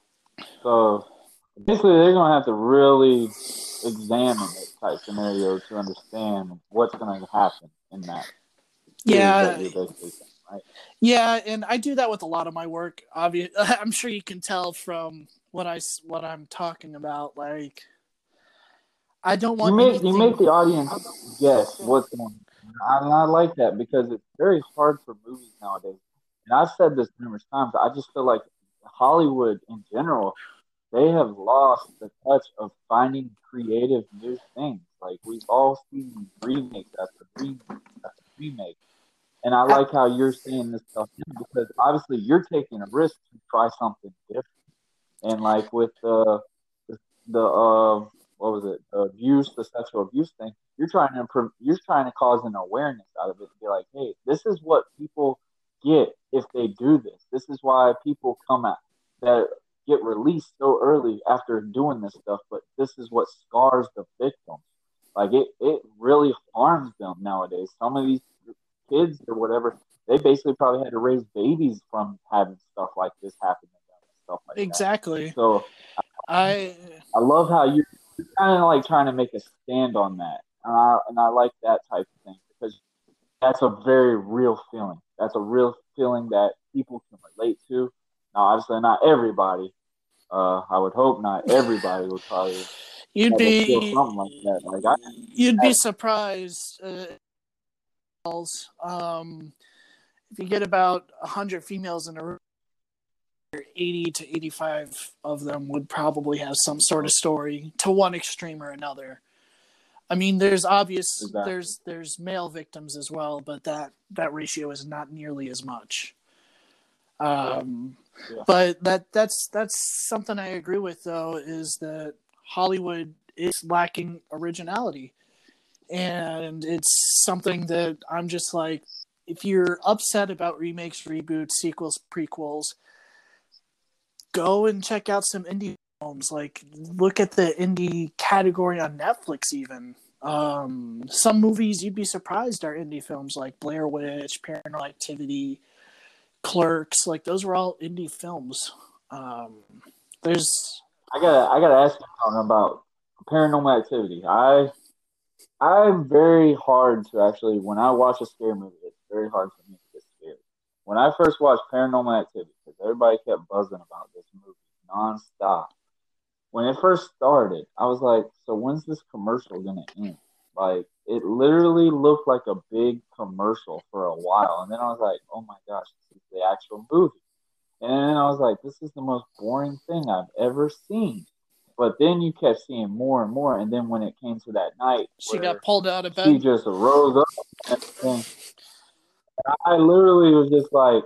So basically, they're going to have to really examine this type scenario to understand what's going to happen in that. Yeah, that you're basically saying, right? Yeah, and I do that with a lot of my work. Obvious, I'm sure you can tell from what I what I'm talking about. Like, I don't want you make anything- you make the audience guess what's going on. I like that because it's very hard for movies nowadays. And I've said this numerous times. I just feel like Hollywood in general, they have lost the touch of finding creative new things. Like we've all seen remakes after remake after remake. And I like how you're seeing this stuff because obviously you're taking a risk to try something different. And like with the the, the uh what was it the abuse the sexual abuse thing you're trying to improve you're trying to cause an awareness out of it to be like hey this is what people get if they do this this is why people come out that get released so early after doing this stuff but this is what scars the victim like it it really harms them nowadays some of these kids or whatever they basically probably had to raise babies from having stuff like this happen stuff like that exactly. so I I love how you're kind of like trying to make a stand on that, and I and I like that type of thing because that's a very real feeling. That's a real feeling that people can relate to. Now, obviously, not everybody. Uh, I would hope not everybody would probably you'd be something like that. Like I, you'd be surprised. Uh, um, if you get about hundred females in a room, eighty to eighty-five of them would probably have some sort of story to one extreme or another. I mean, there's obvious Exactly. there's there's male victims as well, but that that ratio is not nearly as much. Um, But that that's that's something I agree with though is that Hollywood is lacking originality, and it's something that I'm just like, if you're upset about remakes, reboots, sequels, prequels, go and check out some indie films. Like, look at the indie category on Netflix. Even um, some movies you'd be surprised are indie films, like Blair Witch, Paranormal Activity, Clerks. Like those were all indie films. Um, there's I gotta I gotta ask you something about paranormal activity. I I'm very hard to actually when I watch a scary movie, it's very hard for me to get scared. When I first watched Paranormal Activity, because everybody kept buzzing about this movie nonstop, when it first started, I was like, so when's this commercial gonna end? Like it literally looked like a big commercial for a while, and then I was like, oh my gosh, this is the actual movie. And then I was like, this is the most boring thing I've ever seen. But then you kept seeing more and more, and then when it came to that night, She got pulled out of bed. she just rose up and. I literally was just like,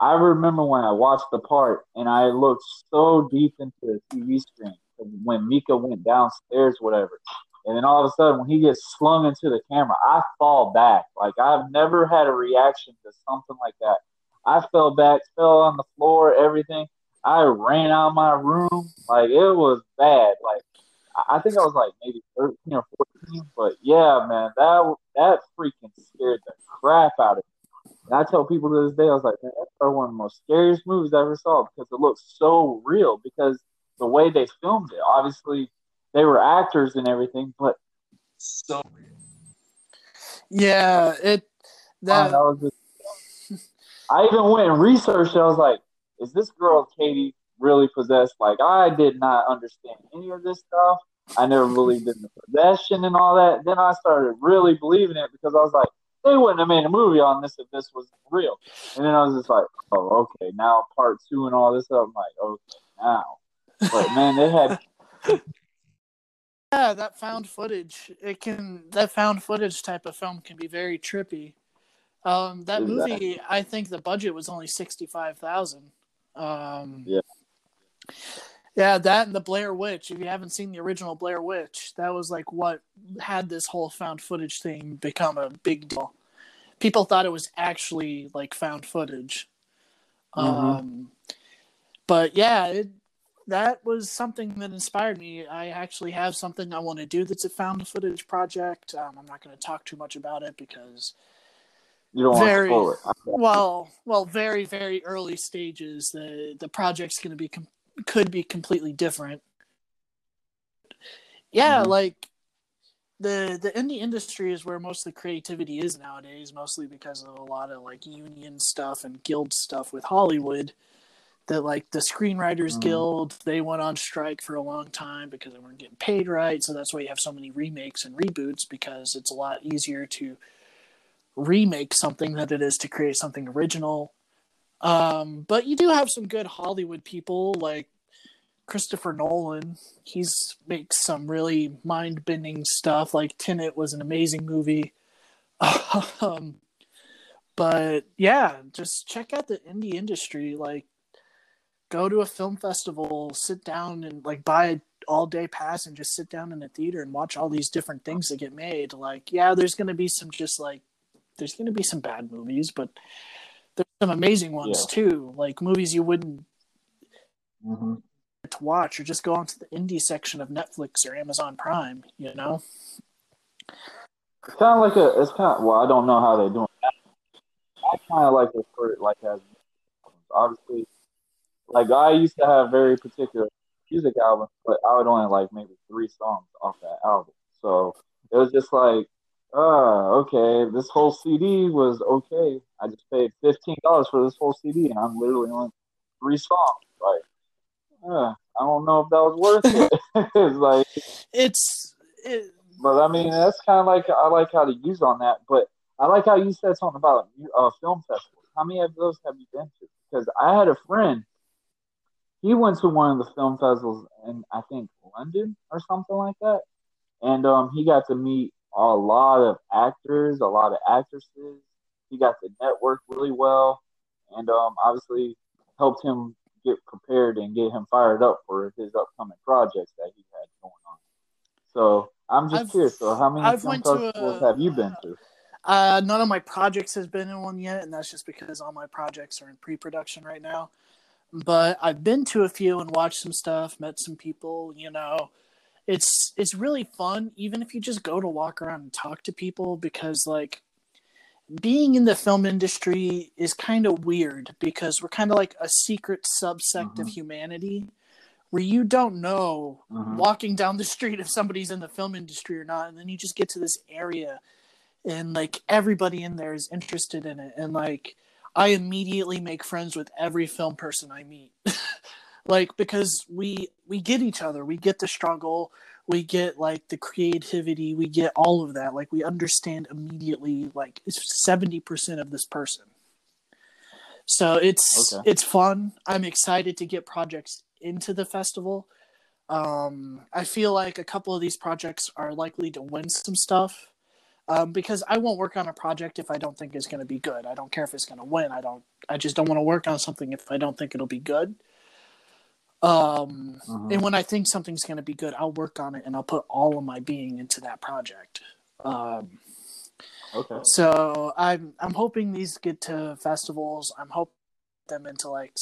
I remember when I watched the part and I looked so deep into the TV screen when Micah went downstairs, whatever. And then all of a sudden, when he gets slung into the camera, I fall back. Like I've never had a reaction to something like that. I fell back, fell on the floor, everything. I ran out of my room. Like it was bad. Like I think I was like maybe thirteen or fourteen. But yeah, man, that that freaking scared the crap out of me. And I tell people to this day, I was like, man, that's probably one of the most scariest movies I ever saw because it looks so real. Because the way they filmed it, obviously they were actors and everything, but so Yeah, it that, that was just, I even went and researched. it. I was like, is this girl Katie really possessed? Like, I did not understand any of this stuff. I never believed in the possession and all that. Then I started really believing it because I was like, they wouldn't have made a movie on this if this was real. And then I was just like, oh, okay, now part two and all this stuff. I'm like, okay, now. But man, they had yeah, that found footage. It can that found footage type of film can be very trippy. Um, that movie, I think the budget was only sixty five thousand. Um, Yeah. Yeah, that and the Blair Witch. If you haven't seen the original Blair Witch, that was like what had this whole found footage thing become a big deal. People thought it was actually like found footage. Mhm. Um, but yeah, it, that was something that inspired me. I actually have something I want to do that's a found footage project. Um, I'm not going to talk too much about it because you don't want to Very. spoil it. well, well, very very early stages. The the project's going to be com- could be completely different. Yeah, Mhm. like the the indie industry is where most of the creativity is nowadays, mostly because of a lot of like union stuff and guild stuff with Hollywood. That like the Screenwriters Mhm. Guild, they went on strike for a long time because they weren't getting paid right. So that's why you have so many remakes and reboots because it's a lot easier to remake something than it is to create something original. Um, but you do have some good Hollywood people like Christopher Nolan. He's makes some really mind bending stuff. Like Tenet was an amazing movie. um, but yeah, just check out the indie industry. Like, go to a film festival, sit down and like buy a all day pass and just sit down in a theater and watch all these different things that get made. Like, yeah, there's gonna be some just like there's gonna be some bad movies, but there's some amazing ones Yeah. too. Like movies you wouldn't hmm to watch or just go onto the indie section of Netflix or Amazon Prime, you know? It's kind of like a. It's kind of well, I don't know how they're doing. That. I kind of like to refer like as obviously, like I used to have very particular music albums, but I would only like maybe three songs off that album. So it was just like, oh, okay, this whole CD was okay. I just paid fifteen dollars for this whole CD, and I'm literally on three songs. Like, uh, I don't know if that was worth it. it's like. It's it, But I mean, that's kind of like I like how to use on that. But I like how you said something about uh, film festivals. How many of those have you been to? Because I had a friend. He went to one of the film festivals in I think London or something like that, and um, he got to meet a lot of actors, a lot of actresses. He got to network really well, and um, obviously helped him get prepared and get him fired up for his upcoming projects that he had going on. So I'm just I've- curious. So how many I've film festivals a- have you been to? uh none of my projects has been in one yet, and that's just because all my projects are in pre-production right now. But I've been to a few and watched some stuff, met some people, you know. It's it's really fun even if you just go to walk around and talk to people because like being in the film industry is kind of weird because we're kind of like a secret subsect of Mhm. humanity where you don't know Mhm. walking down the street if somebody's in the film industry or not and then you just get to this area and like everybody in there is interested in it and like i immediately make friends with every film person i meet. Like because we we get each other we get the struggle we get like the creativity we get all of that. Like we understand immediately like it's 70% of this person. So it's Okay. it's fun. I'm excited to get projects into the festival. Um i feel like a couple of these projects are likely to win some stuff um, because I won't work on a project if I don't think it's going to be good. I don't care if it's going to win. I don't. I just don't want to work on something if I don't think it'll be good. Um, Mhm. and when I think something's going to be good, I'll work on it and I'll put all of my being into that project. Um, Okay. so I'm I'm hoping these get to festivals. I'm hoping them into like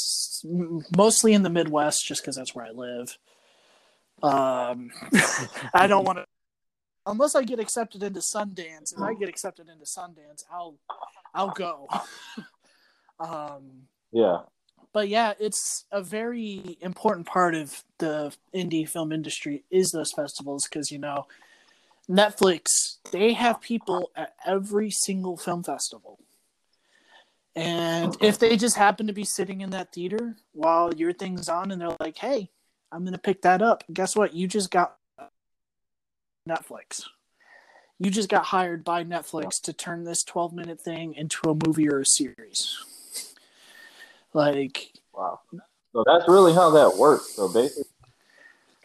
mostly in the Midwest, just because that's where I live. Um, I don't want to unless I get accepted into Sundance. If I get accepted into Sundance, I'll I'll go. um, Yeah. but yeah, it's a very important part of the indie film industry is those festivals because you know Netflix they have people at every single film festival. And if they just happen to be sitting in that theater while your thing's on and they're like, "Hey, I'm going to pick that up." Guess what? You just got Netflix. You just got hired by Netflix to turn this 12-minute thing into a movie or a series. Like Wow. So that's really how that works. So basically,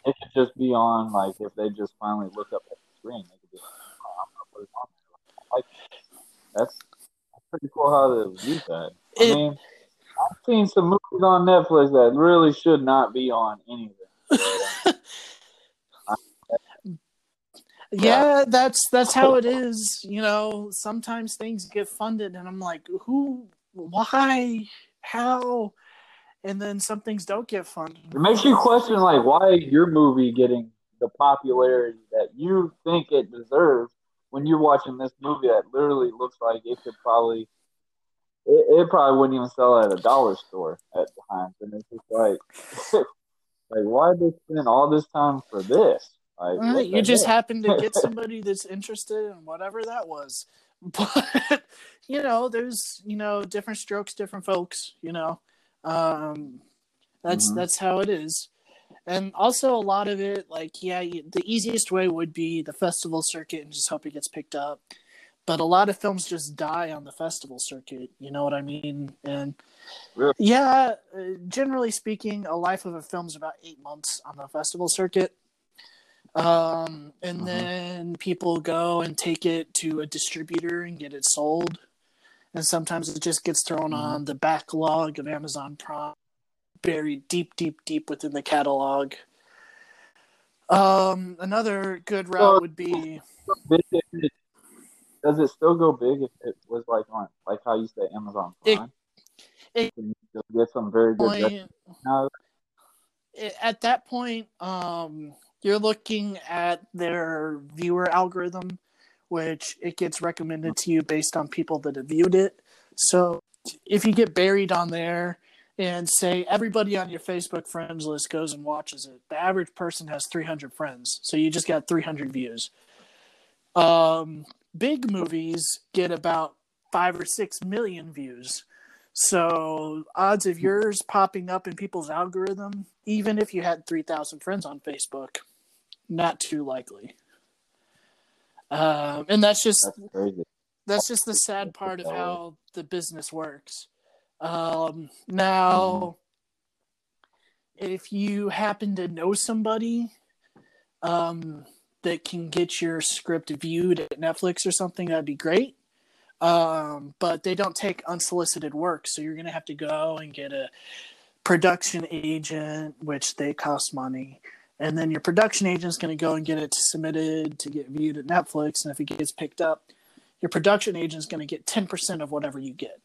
it could just be on like if they just finally look up at the screen, they could be like, oh, I'm gonna put it on there. Like, that's, that's pretty cool how they use that. I It- mean, I've seen some movies on Netflix that really should not be on anything. yeah that's that's how it is you know sometimes things get funded and i'm like who why how? And then some things don't get funded. It makes you question like why is your movie getting the popularity that you think it deserves when you're watching this movie that literally looks like it could probably it, it probably wouldn't even sell at a dollar store at times. And it's just like like why did they spend all this time for this you just happen to get somebody that's interested in whatever that was. But you know there's you know different strokes different folks you know? Um that's Mhm. that's how it is. And also a lot of it like yeah you, the easiest way would be the festival circuit and just hope it gets picked up. But a lot of films just die on the festival circuit you know what i mean? And Really? yeah uh, generally speaking a life of a film is about eight months on the festival circuit um, and Mhm. then people go and take it to a distributor and get it sold. And sometimes it just gets thrown Mhm. on the backlog of Amazon Prime, buried deep, deep, deep within the catalog. Um, another good route Well- would be Big if it- does it still go big if it was like on like how you say Amazon Prime? it- Can you get some very good point, now? at that point, um, you're looking at their viewer algorithm, which it gets recommended to you based on people that have viewed it. So if you get buried on there and say everybody on your Facebook friends list goes and watches it, the average person has 300 friends. So you just got 300 views. Um, big movies get about five or six million views. So odds of yours popping up in people's algorithm, even if you had 3,000 friends on Facebook, not too likely. Um, and that's just That's that's just the sad part of how the business works. Um, now, if you happen to know somebody um, that can get your script viewed at Netflix or something, that'd be great. Um, but they don't take unsolicited work, so you're gonna have to go and get a production agent, which they cost money. And then your production agent is going to go and get it submitted to get viewed at Netflix. And if it gets picked up, your production agent is going to get 10% of whatever you get.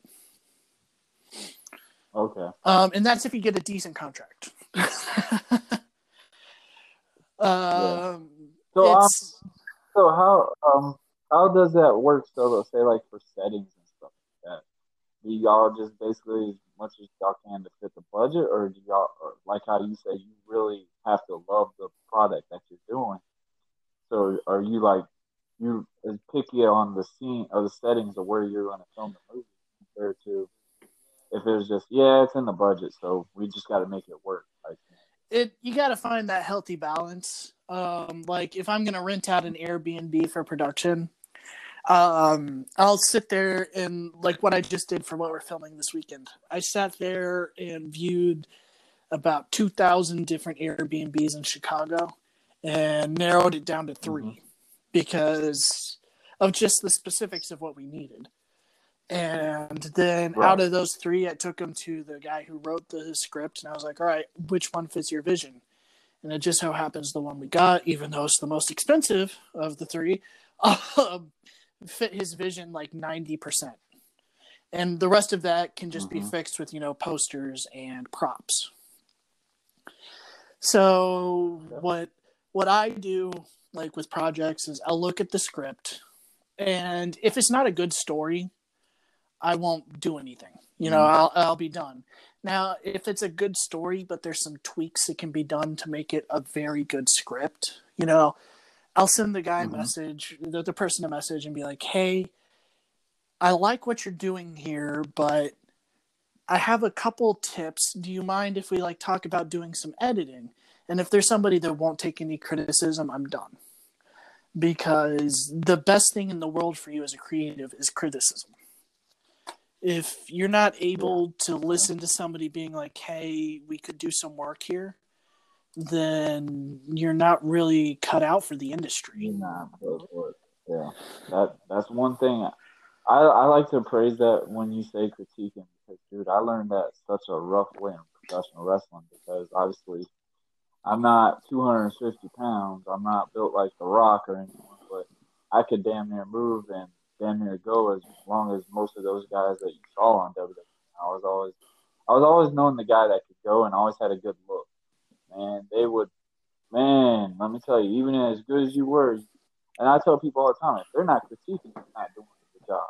Okay. Um, and that's if you get a decent contract. um, So um, so how um how does that work? So say like for settings and stuff like that, do y'all just basically as much as y'all can to fit the budget, or do y'all or like how you say you really have to love the product that you're doing? So are you like you as picky on the scene or the settings of where you're going to film the movie compared to if it was just yeah it's in the budget so we just got to make it work like it you got to find that healthy balance. Um, like if I'm gonna rent out an Airbnb for production, um, I'll sit there and like what I just did for what we're filming this weekend. I sat there and viewed about two thousand different Airbnbs in Chicago, and narrowed it down to 3 Mhm. because of just the specifics of what we needed. And then Right. out of those three, I took them to the guy who wrote the script, and I was like, "All right, which one fits your vision?" And it just so happens the one we got, even though it's the most expensive of the three, um, fit his vision like ninety percent, and the rest of that can just be Mhm. fixed with you know posters and props. So what what I do like with projects is I'll look at the script and if it's not a good story, I won't do anything. You know, Mhm. I'll I'll be done. Now, if it's a good story but there's some tweaks that can be done to make it a very good script, you know, I'll send the guy Mhm. a message, the, the person a message and be like, "Hey, I like what you're doing here, but I have a couple tips. Do you mind if we like talk about doing some editing? And if there's somebody that won't take any criticism, I'm done. Because the best thing in the world for you as a creative is criticism. If you're not able to listen to somebody being like, "Hey, we could do some work here," then you're not really cut out for the industry. It. Yeah, that that's one thing. I I like to praise that when you say critiquing because, dude, I learned that such a rough way in professional wrestling because obviously I'm not 250 pounds. I'm not built like The Rock or anyone, but I could damn near move and damn near go as long as most of those guys that you saw on WWE. I was always I was always known the guy that could go and always had a good look. Man, they would man, let me tell you, even as good as you were, and I tell people all the time, if they're not critiquing, you're not doing a good job.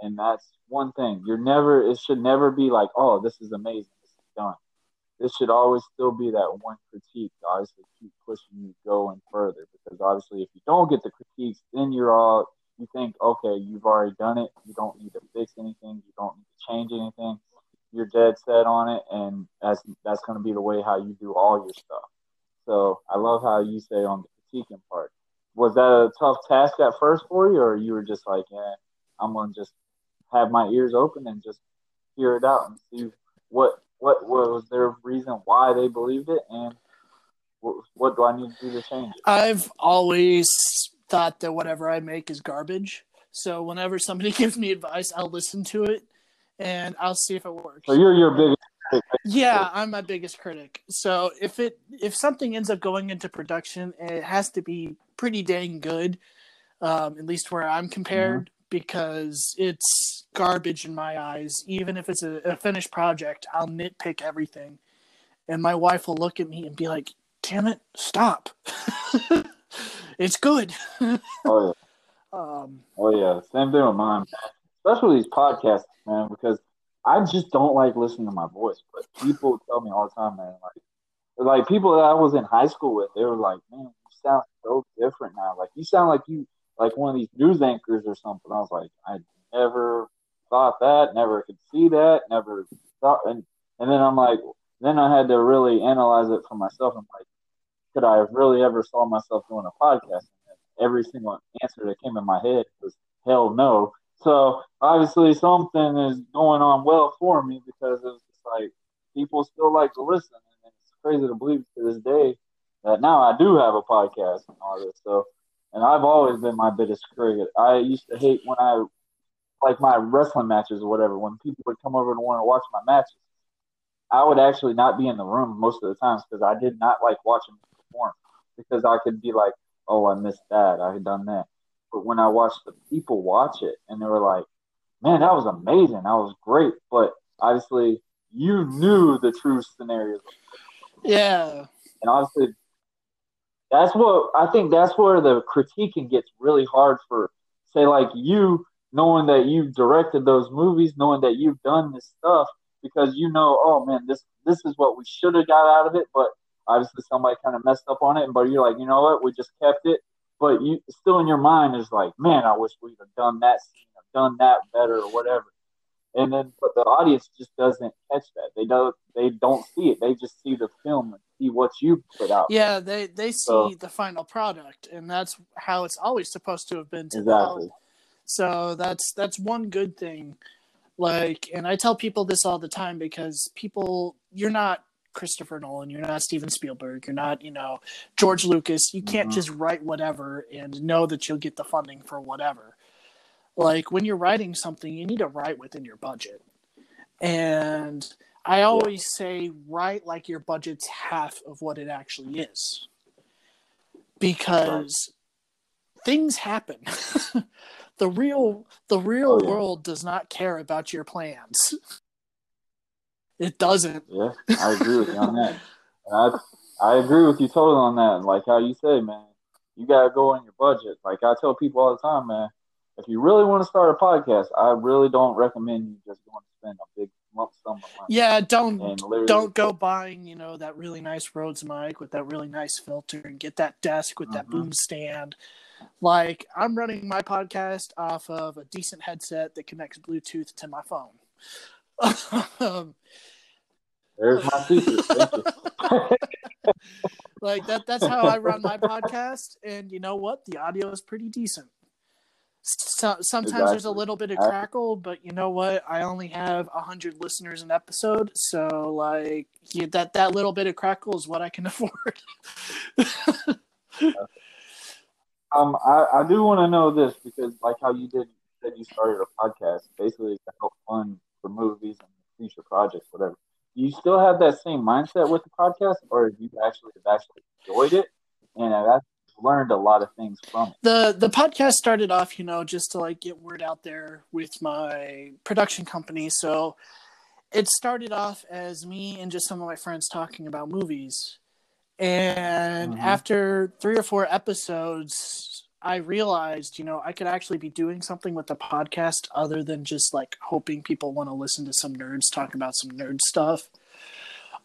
And that's one thing. You're never it should never be like, oh, this is amazing, this is done. This should always still be that one critique to obviously keep pushing you going further. Because obviously if you don't get the critiques, then you're all you think, okay, you've already done it, you don't need to fix anything, you don't need to change anything. You're dead set on it and that's that's gonna be the way how you do all your stuff. So I love how you say on the critiquing part. Was that a tough task at first for you, or you were just like, yeah, I'm gonna just have my ears open and just hear it out and see what what, what was their reason why they believed it, and what, what do I need to do to change it? I've always thought that whatever I make is garbage. So whenever somebody gives me advice, I'll listen to it and I'll see if it works. So you're your biggest. Yeah, I'm my biggest critic. So if it if something ends up going into production, it has to be pretty dang good, um, at least where I'm compared, because it's garbage in my eyes. Even if it's a, a finished project, I'll nitpick everything, and my wife will look at me and be like, "Damn it, stop! it's good." Oh yeah. um, Oh yeah, same thing with mine. Especially these podcasts, man, because I just don't like listening to my voice. But people tell me all the time, man, like like people that I was in high school with, they were like, Man, you sound so different now. Like you sound like you like one of these news anchors or something. I was like, I never thought that, never could see that, never thought and and then I'm like then I had to really analyze it for myself. I'm like, could I have really ever saw myself doing a podcast? And every single answer that came in my head was hell no. So obviously something is going on well for me because it's just like people still like to listen, and it's crazy to believe to this day that now I do have a podcast and all this. So, and I've always been my biggest critic. I used to hate when I like my wrestling matches or whatever when people would come over and want to watch my matches. I would actually not be in the room most of the times because I did not like watching perform because I could be like, oh, I missed that, I had done that. But when I watched the people watch it and they were like, man, that was amazing, that was great. But obviously, you knew the true scenarios. yeah, And obviously, that's what I think that's where the critiquing gets really hard for, say, like you, knowing that you've directed those movies, knowing that you've done this stuff, because you know, oh man, this this is what we should have got out of it, but obviously somebody kind of messed up on it. But you're like, you know what, we just kept it. But you still in your mind is like, man, I wish we'd have done that scene, or done that better, or whatever. and then but the audience just doesn't catch that. They don't they don't see it. They just see the film and see what you put out. Yeah, they they see So- the final product, and that's how it's always supposed to have been. To Exactly. them. So that's that's one good thing. Like, and I tell people this all the time because people, you're not Christopher Nolan, you're not Steven Spielberg, you're not, you know, George Lucas. You can't Mhm. just write whatever and know that you'll get the funding for whatever. Like when you're writing something, you need to write within your budget. And I always say write like your budget's half of what it actually is. Because things happen. the real the real Oh, yeah. world does not care about your plans. It doesn't. Yeah, I agree with you on that. I I agree with you totally on that. Like how you say, man, you gotta go on your budget. Like I tell people all the time, man, if you really want to start a podcast, I really don't recommend you just going to spend a big lump sum of money. Yeah, don't don't go buying, you know, that really nice Rhodes mic with that really nice filter and get that desk with that Mhm. boom stand. Like I'm running my podcast off of a decent headset that connects Bluetooth to my phone. um, There's my secret. Thank you. like that that's how I run my podcast and you know what? The audio is pretty decent. So, sometimes there's a little bit of crackle, but you know what? I only have hundred listeners an episode, so like yeah, that that little bit of crackle is what I can afford. Um, I, I do want to know this because, like how you did, said you started a podcast basically to help fund for movies and future projects, whatever. You still have that same mindset with the podcast, or have you actually have actually enjoyed it and have learned a lot of things from it? the the podcast started off you know just to like get word out there with my production company so it started off as me and just some of my friends talking about movies and Mhm. after three or four episodes i realized you know i could actually be doing something with the podcast other than just like hoping people want to listen to some nerds talk about some nerd stuff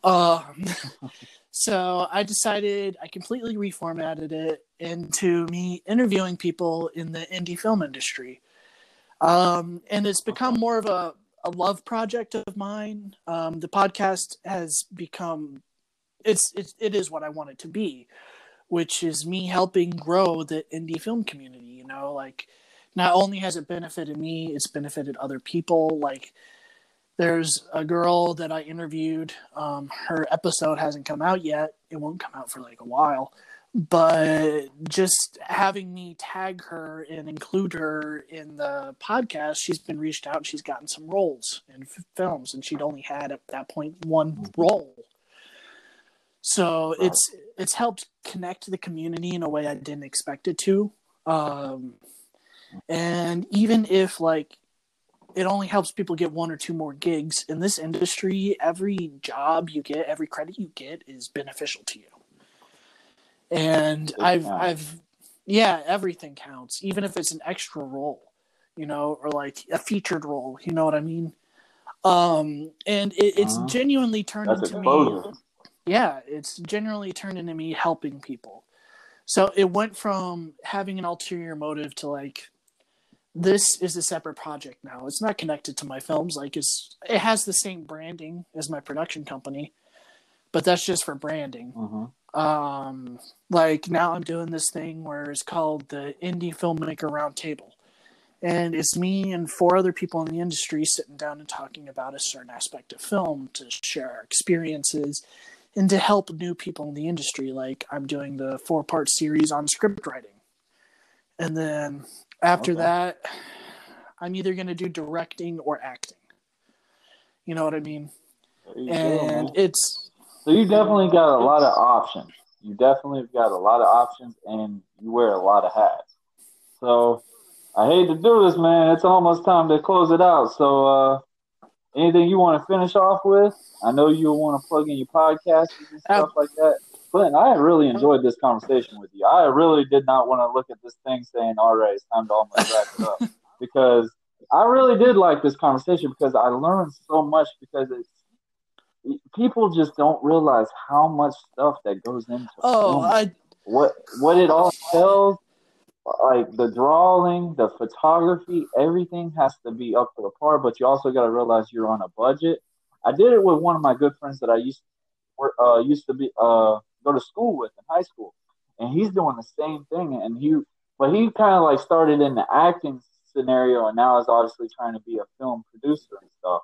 um So I decided I completely reformatted it into me interviewing people in the indie film industry. Um, and it's become more of a, a love project of mine. Um, the podcast has become it's, it's it is what I want it to be, which is me helping grow the indie film community, you know, like not only has it benefited me, it's benefited other people. Like there's a girl that I interviewed. Um, her episode hasn't come out yet. It won't come out for like a while. But just having me tag her and include her in the podcast, she's been reached out. She's gotten some roles in f- films, and she'd only had at that point one role. So it's it's helped connect the community in a way I didn't expect it to. Um, and even if like it only helps people get one or two more gigs in this industry every job you get every credit you get is beneficial to you and It i've counts. i've yeah everything counts even if it's an extra role you know or like a featured role you know what i mean um and it, it's Uh-huh. genuinely turned That's into exposure. me yeah it's generally turned into me helping people so it went from having an ulterior motive to like this is a separate project now. It's not connected to my films. Like it's it has the same branding as my production company, but that's just for branding. hmm Um, like now I'm doing this thing where it's called the Indie Filmmaker Roundtable, and it's me and four other people in the industry sitting down and talking about a certain aspect of film to share our experiences and to help new people in the industry. Like I'm doing the four part series on script writing, and then after Okay. that, I'm either going to do directing or acting. You know what I mean? You go, And it's So you definitely got a lot of options. You definitely got a lot of options, and you wear a lot of hats. So I hate to do this, man. It's almost time to close it out. So uh, anything you want to finish off with? I know you want to plug in your podcast and oh. stuff like that. Clinton, I really enjoyed this conversation with you. I really did not want to look at this thing saying, "All right, it's time to almost wrap it up," because I really did like this conversation because I learned so much because it's people just don't realize how much stuff that goes into oh, film. I what what it all tells like the drawing, the photography, everything has to be up to the par. But you also got to realize you're on a budget. I did it with one of my good friends that I used to, uh, used to be uh, go to school with in high school, and he's doing the same thing. And he, but he kind of like started in the acting scenario, and now is obviously trying to be a film producer and stuff.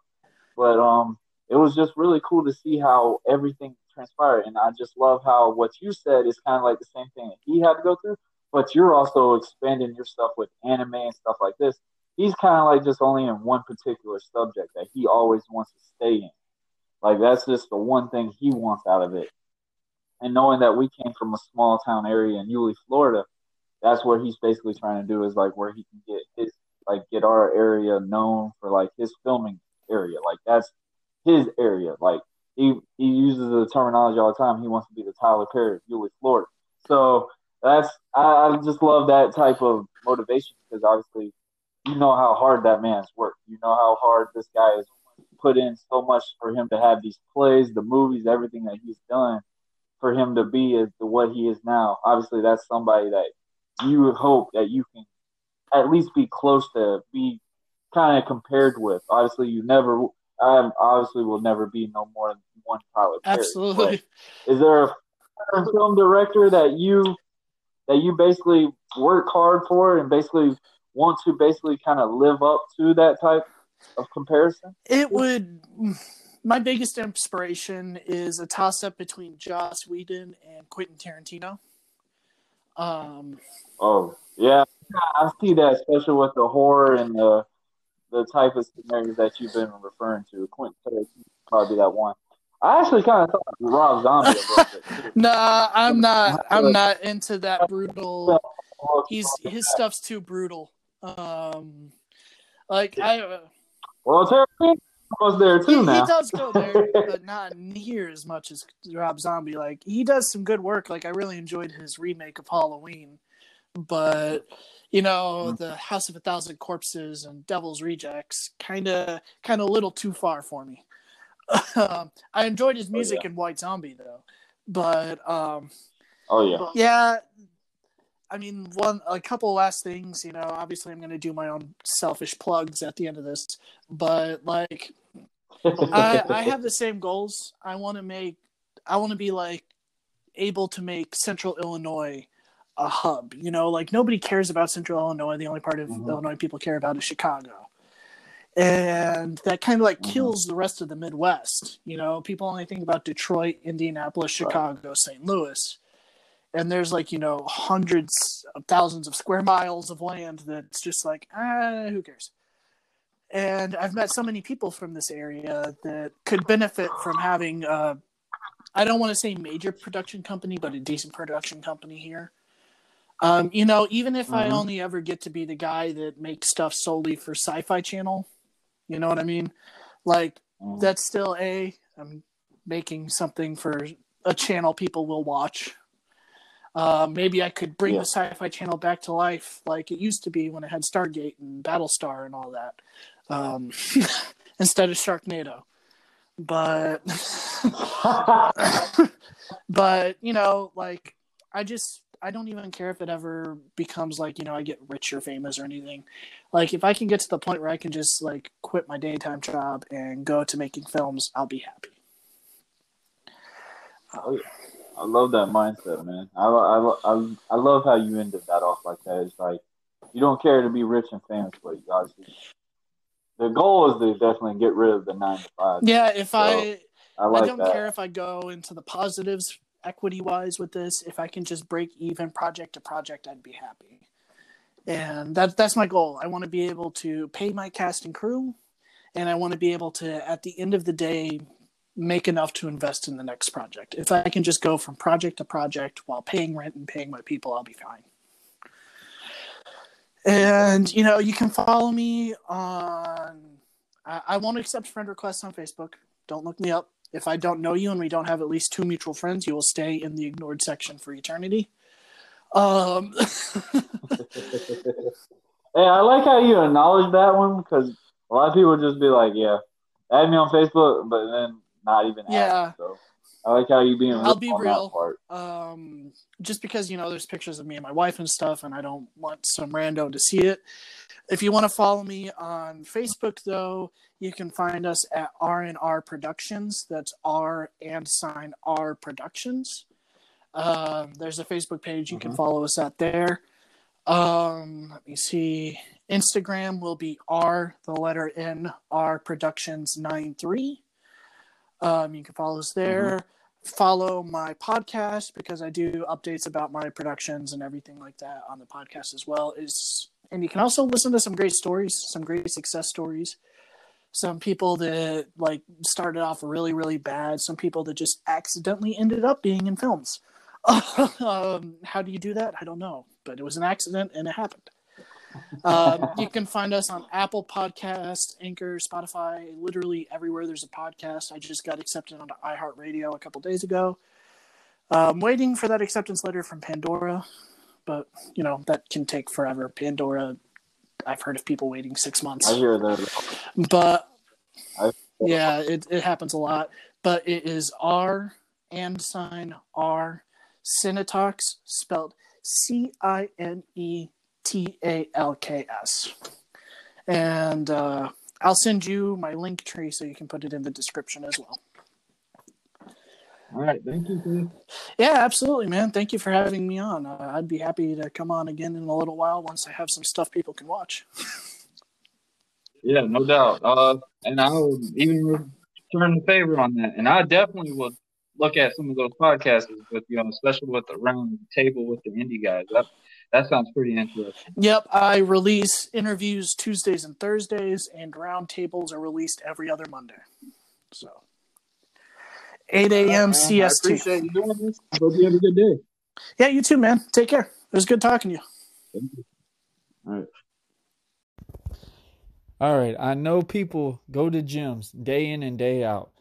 But um, it was just really cool to see how everything transpired, and I just love how what you said is kind of like the same thing that he had to go through but you're also expanding your stuff with anime and stuff like this. He's kind of like just only in one particular subject that he always wants to stay in. Like that's just the one thing he wants out of it. And knowing that we came from a small town area in Yulee, Florida, that's what he's basically trying to do is like where he can get his like get our area known for like his filming area. Like that's his area. Like he he uses the terminology all the time. He wants to be the Tyler Perry of Yulee, Florida. So that's I, I just love that type of motivation because obviously you know how hard that man's worked. You know how hard this guy has put in so much for him to have these plays, the movies, everything that he's done for him to be as to what he is now. Obviously, that's somebody that you hope that you can at least be close to be kind of compared with. Obviously, you never. I obviously will never be no more than one Tyler Perry. Absolutely. Is there a film director that you that you basically work hard for and basically want to basically kind of live up to that type of comparison? It would. My biggest inspiration is a toss up between Joss Whedon and Quentin Tarantino. Um, oh yeah, I see that, especially with the horror and the the type of scenarios that you've been referring to. Quentin Tarantino probably that one. I actually kind of thought Rob Zombie a bit. Nah, I'm not. I'm not into that brutal. He's his stuff's too brutal. Um, like I. Well, Tarantino was there too he, now. He does go there, but not near as much as Rob Zombie. Like he does some good work. Like I really enjoyed his remake of Halloween, but you know mm-hmm. the House of a Thousand Corpses and Devil's Rejects kind of kind of a little too far for me. Um, I enjoyed his music oh, yeah. in White Zombie though, but um, oh yeah, yeah. I mean, one a couple last things. You know, obviously, I'm going to do my own selfish plugs at the end of this, but like, I I have the same goals. I want to make. I want to be like able to make Central Illinois a hub. You know, like nobody cares about Central Illinois. The only part of mm-hmm. Illinois people care about is Chicago and that kind of like mm-hmm. kills the rest of the Midwest. You know, people only think about Detroit, Indianapolis, Chicago, right. St. Louis, and there's like you know hundreds of thousands of square miles of land that's just like ah, who cares? And I've met so many people from this area that could benefit from having. Uh, I don't want to say major production company, but a decent production company here. Um, you know, even if mm-hmm. I only ever get to be the guy that makes stuff solely for Sci-Fi Channel, you know what I mean? Like mm. that's still a I'm making something for a channel people will watch. Uh, maybe I could bring yeah. the Sci-Fi Channel back to life like it used to be when it had Stargate and Battlestar and all that, um, instead of Sharknado. But, but you know, like I just I don't even care if it ever becomes like you know I get rich or famous or anything. Like if I can get to the point where I can just like quit my daytime job and go to making films, I'll be happy. Oh, I love that mindset, man. I, I, I, I love how you ended that off like that. It's like you don't care to be rich and famous, but you obviously the goal is to definitely get rid of the nine to five. Yeah, if so, I I, like I don't that. care if I go into the positives equity wise with this. If I can just break even project to project, I'd be happy. And that that's my goal. I want to be able to pay my cast and crew, and I want to be able to, at the end of the day, make enough to invest in the next project. If I can just go from project to project while paying rent and paying my people, I'll be fine. And you know, you can follow me on. I, I won't accept friend requests on Facebook. Don't look me up. If I don't know you and we don't have at least two mutual friends, you will stay in the ignored section for eternity. Um, hey, I like how you acknowledge that one because a lot of people just be like, "Yeah, add me on Facebook," but then not even. Yeah, so. I like how you being. I'll be real. part. um, just because you know there's pictures of me and my wife and stuff, and I don't want some rando to see it. If you want to follow me on Facebook, though, you can find us at R and R Productions. That's R and sign R Productions. Um, there's a Facebook page you can Mhm. follow us at there. Um, let me see. Instagram will be R the letter N R Productions nine three. Um, you can follow us there follow my podcast because I do updates about my productions and everything like that on the podcast as well. Is and you can also listen to some great stories, some great success stories. Some people that like started off really, really bad. Some people that just accidentally ended up being in films. um, how do you do that? I don't know, but it was an accident and it happened. um, you can find us on Apple Podcast, Anchor, Spotify, literally everywhere there's a podcast. I just got accepted onto iHeartRadio a couple days ago. I'm waiting for that acceptance letter from Pandora, but you know that can take forever. Pandora, I've heard of people waiting six months, I hear that. but yeah, it, it happens a lot. But it is R and sign R Cinetalks spelled C I N E T A L K S. And uh, I'll send you my link tree so you can put it in the description as well. All right, thank you. Chris. Yeah, absolutely, man. Thank you for having me on. Uh, I'd be happy to come on again in a little while once I have some stuff people can watch. Yeah, no doubt. Uh, and I will even return the favor on that. And I definitely will look at some of those podcasts with you, know, especially with the round table with the indie guys. That that sounds pretty interesting. Yep, I release interviews Tuesdays and Thursdays, and roundtables are released every other Monday. So, 8 a.m. Man, I CST. appreciate you doing this. Hope you have a good day. Yeah, you too, man. Take care. It was good talking to you. All right. All right, I know people go to gyms day in and day out,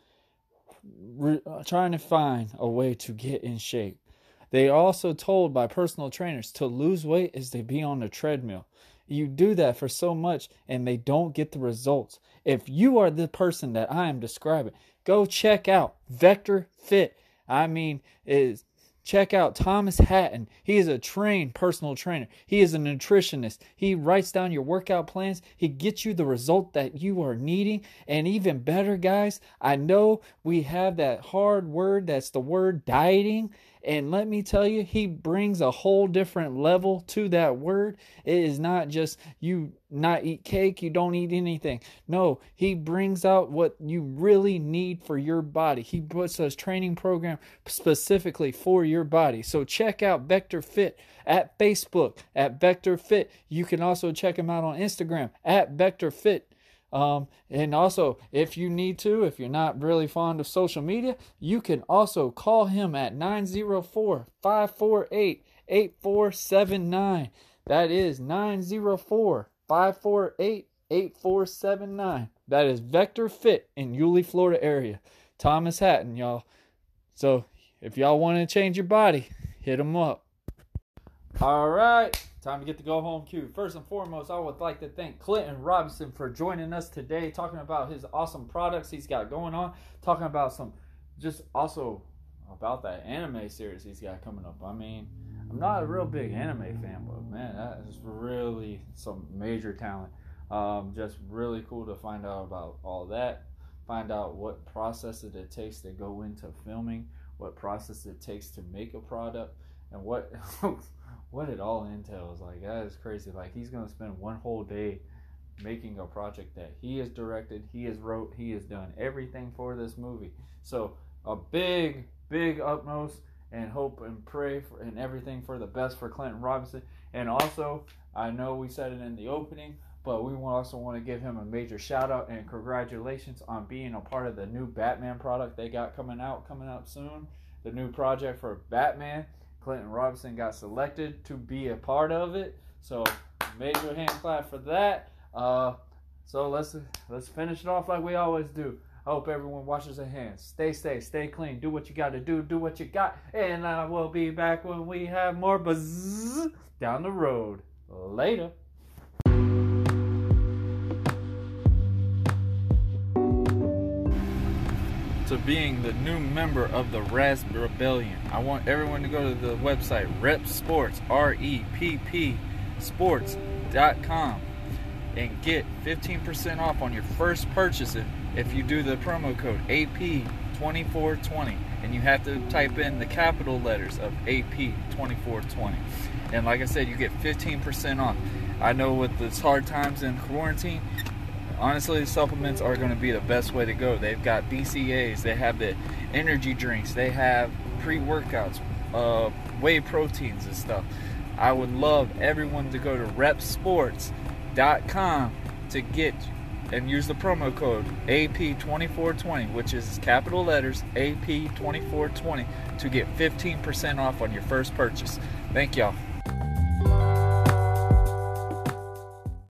re- uh, trying to find a way to get in shape. They are also told by personal trainers to lose weight as they be on the treadmill. You do that for so much and they don't get the results. If you are the person that I am describing, go check out Vector Fit. I mean, is check out Thomas Hatton. He is a trained personal trainer. He is a nutritionist. He writes down your workout plans. He gets you the result that you are needing. And even better, guys, I know we have that hard word that's the word dieting. And let me tell you, he brings a whole different level to that word. It is not just you not eat cake, you don't eat anything. No, he brings out what you really need for your body. He puts a training program specifically for your body. So check out Vector Fit at Facebook at Vector Fit. You can also check him out on Instagram at Vector Fit. Um, and also, if you need to, if you're not really fond of social media, you can also call him at 904 548 8479. That is 904 548 8479. That is Vector Fit in Yulee, Florida area. Thomas Hatton, y'all. So if y'all want to change your body, hit him up. All right, time to get the go home cue. First and foremost, I would like to thank Clinton Robinson for joining us today, talking about his awesome products he's got going on, talking about some just also about that anime series he's got coming up. I mean, I'm not a real big anime fan, but man, that is really some major talent. Um, just really cool to find out about all that. Find out what processes it takes to go into filming, what process it takes to make a product, and what what it all entails. Like that is crazy. Like he's gonna spend one whole day making a project that he has directed, he has wrote, he has done everything for this movie. So a big, big utmost and hope and pray for and everything for the best for Clinton Robinson. And also, I know we said it in the opening, but we also want to give him a major shout out and congratulations on being a part of the new Batman product they got coming out coming up soon. The new project for Batman. Clinton Robinson got selected to be a part of it. So major hand clap for that. Uh, so let's let's finish it off like we always do. I hope everyone washes their hands. Stay safe, stay clean. Do what you got to do. Do what you got. And I will be back when we have more buzz down the road. Later. To being the new member of the Rasp Rebellion. I want everyone to go to the website Rep Sports, R E P P Sports.com, and get 15% off on your first purchase if you do the promo code AP2420. And you have to type in the capital letters of AP2420. And like I said, you get 15% off. I know with this hard times in quarantine, honestly, supplements are going to be the best way to go. They've got BCAAs, they have the energy drinks, they have pre workouts, uh, whey proteins, and stuff. I would love everyone to go to repsports.com to get and use the promo code AP2420, which is capital letters AP2420, to get 15% off on your first purchase. Thank y'all.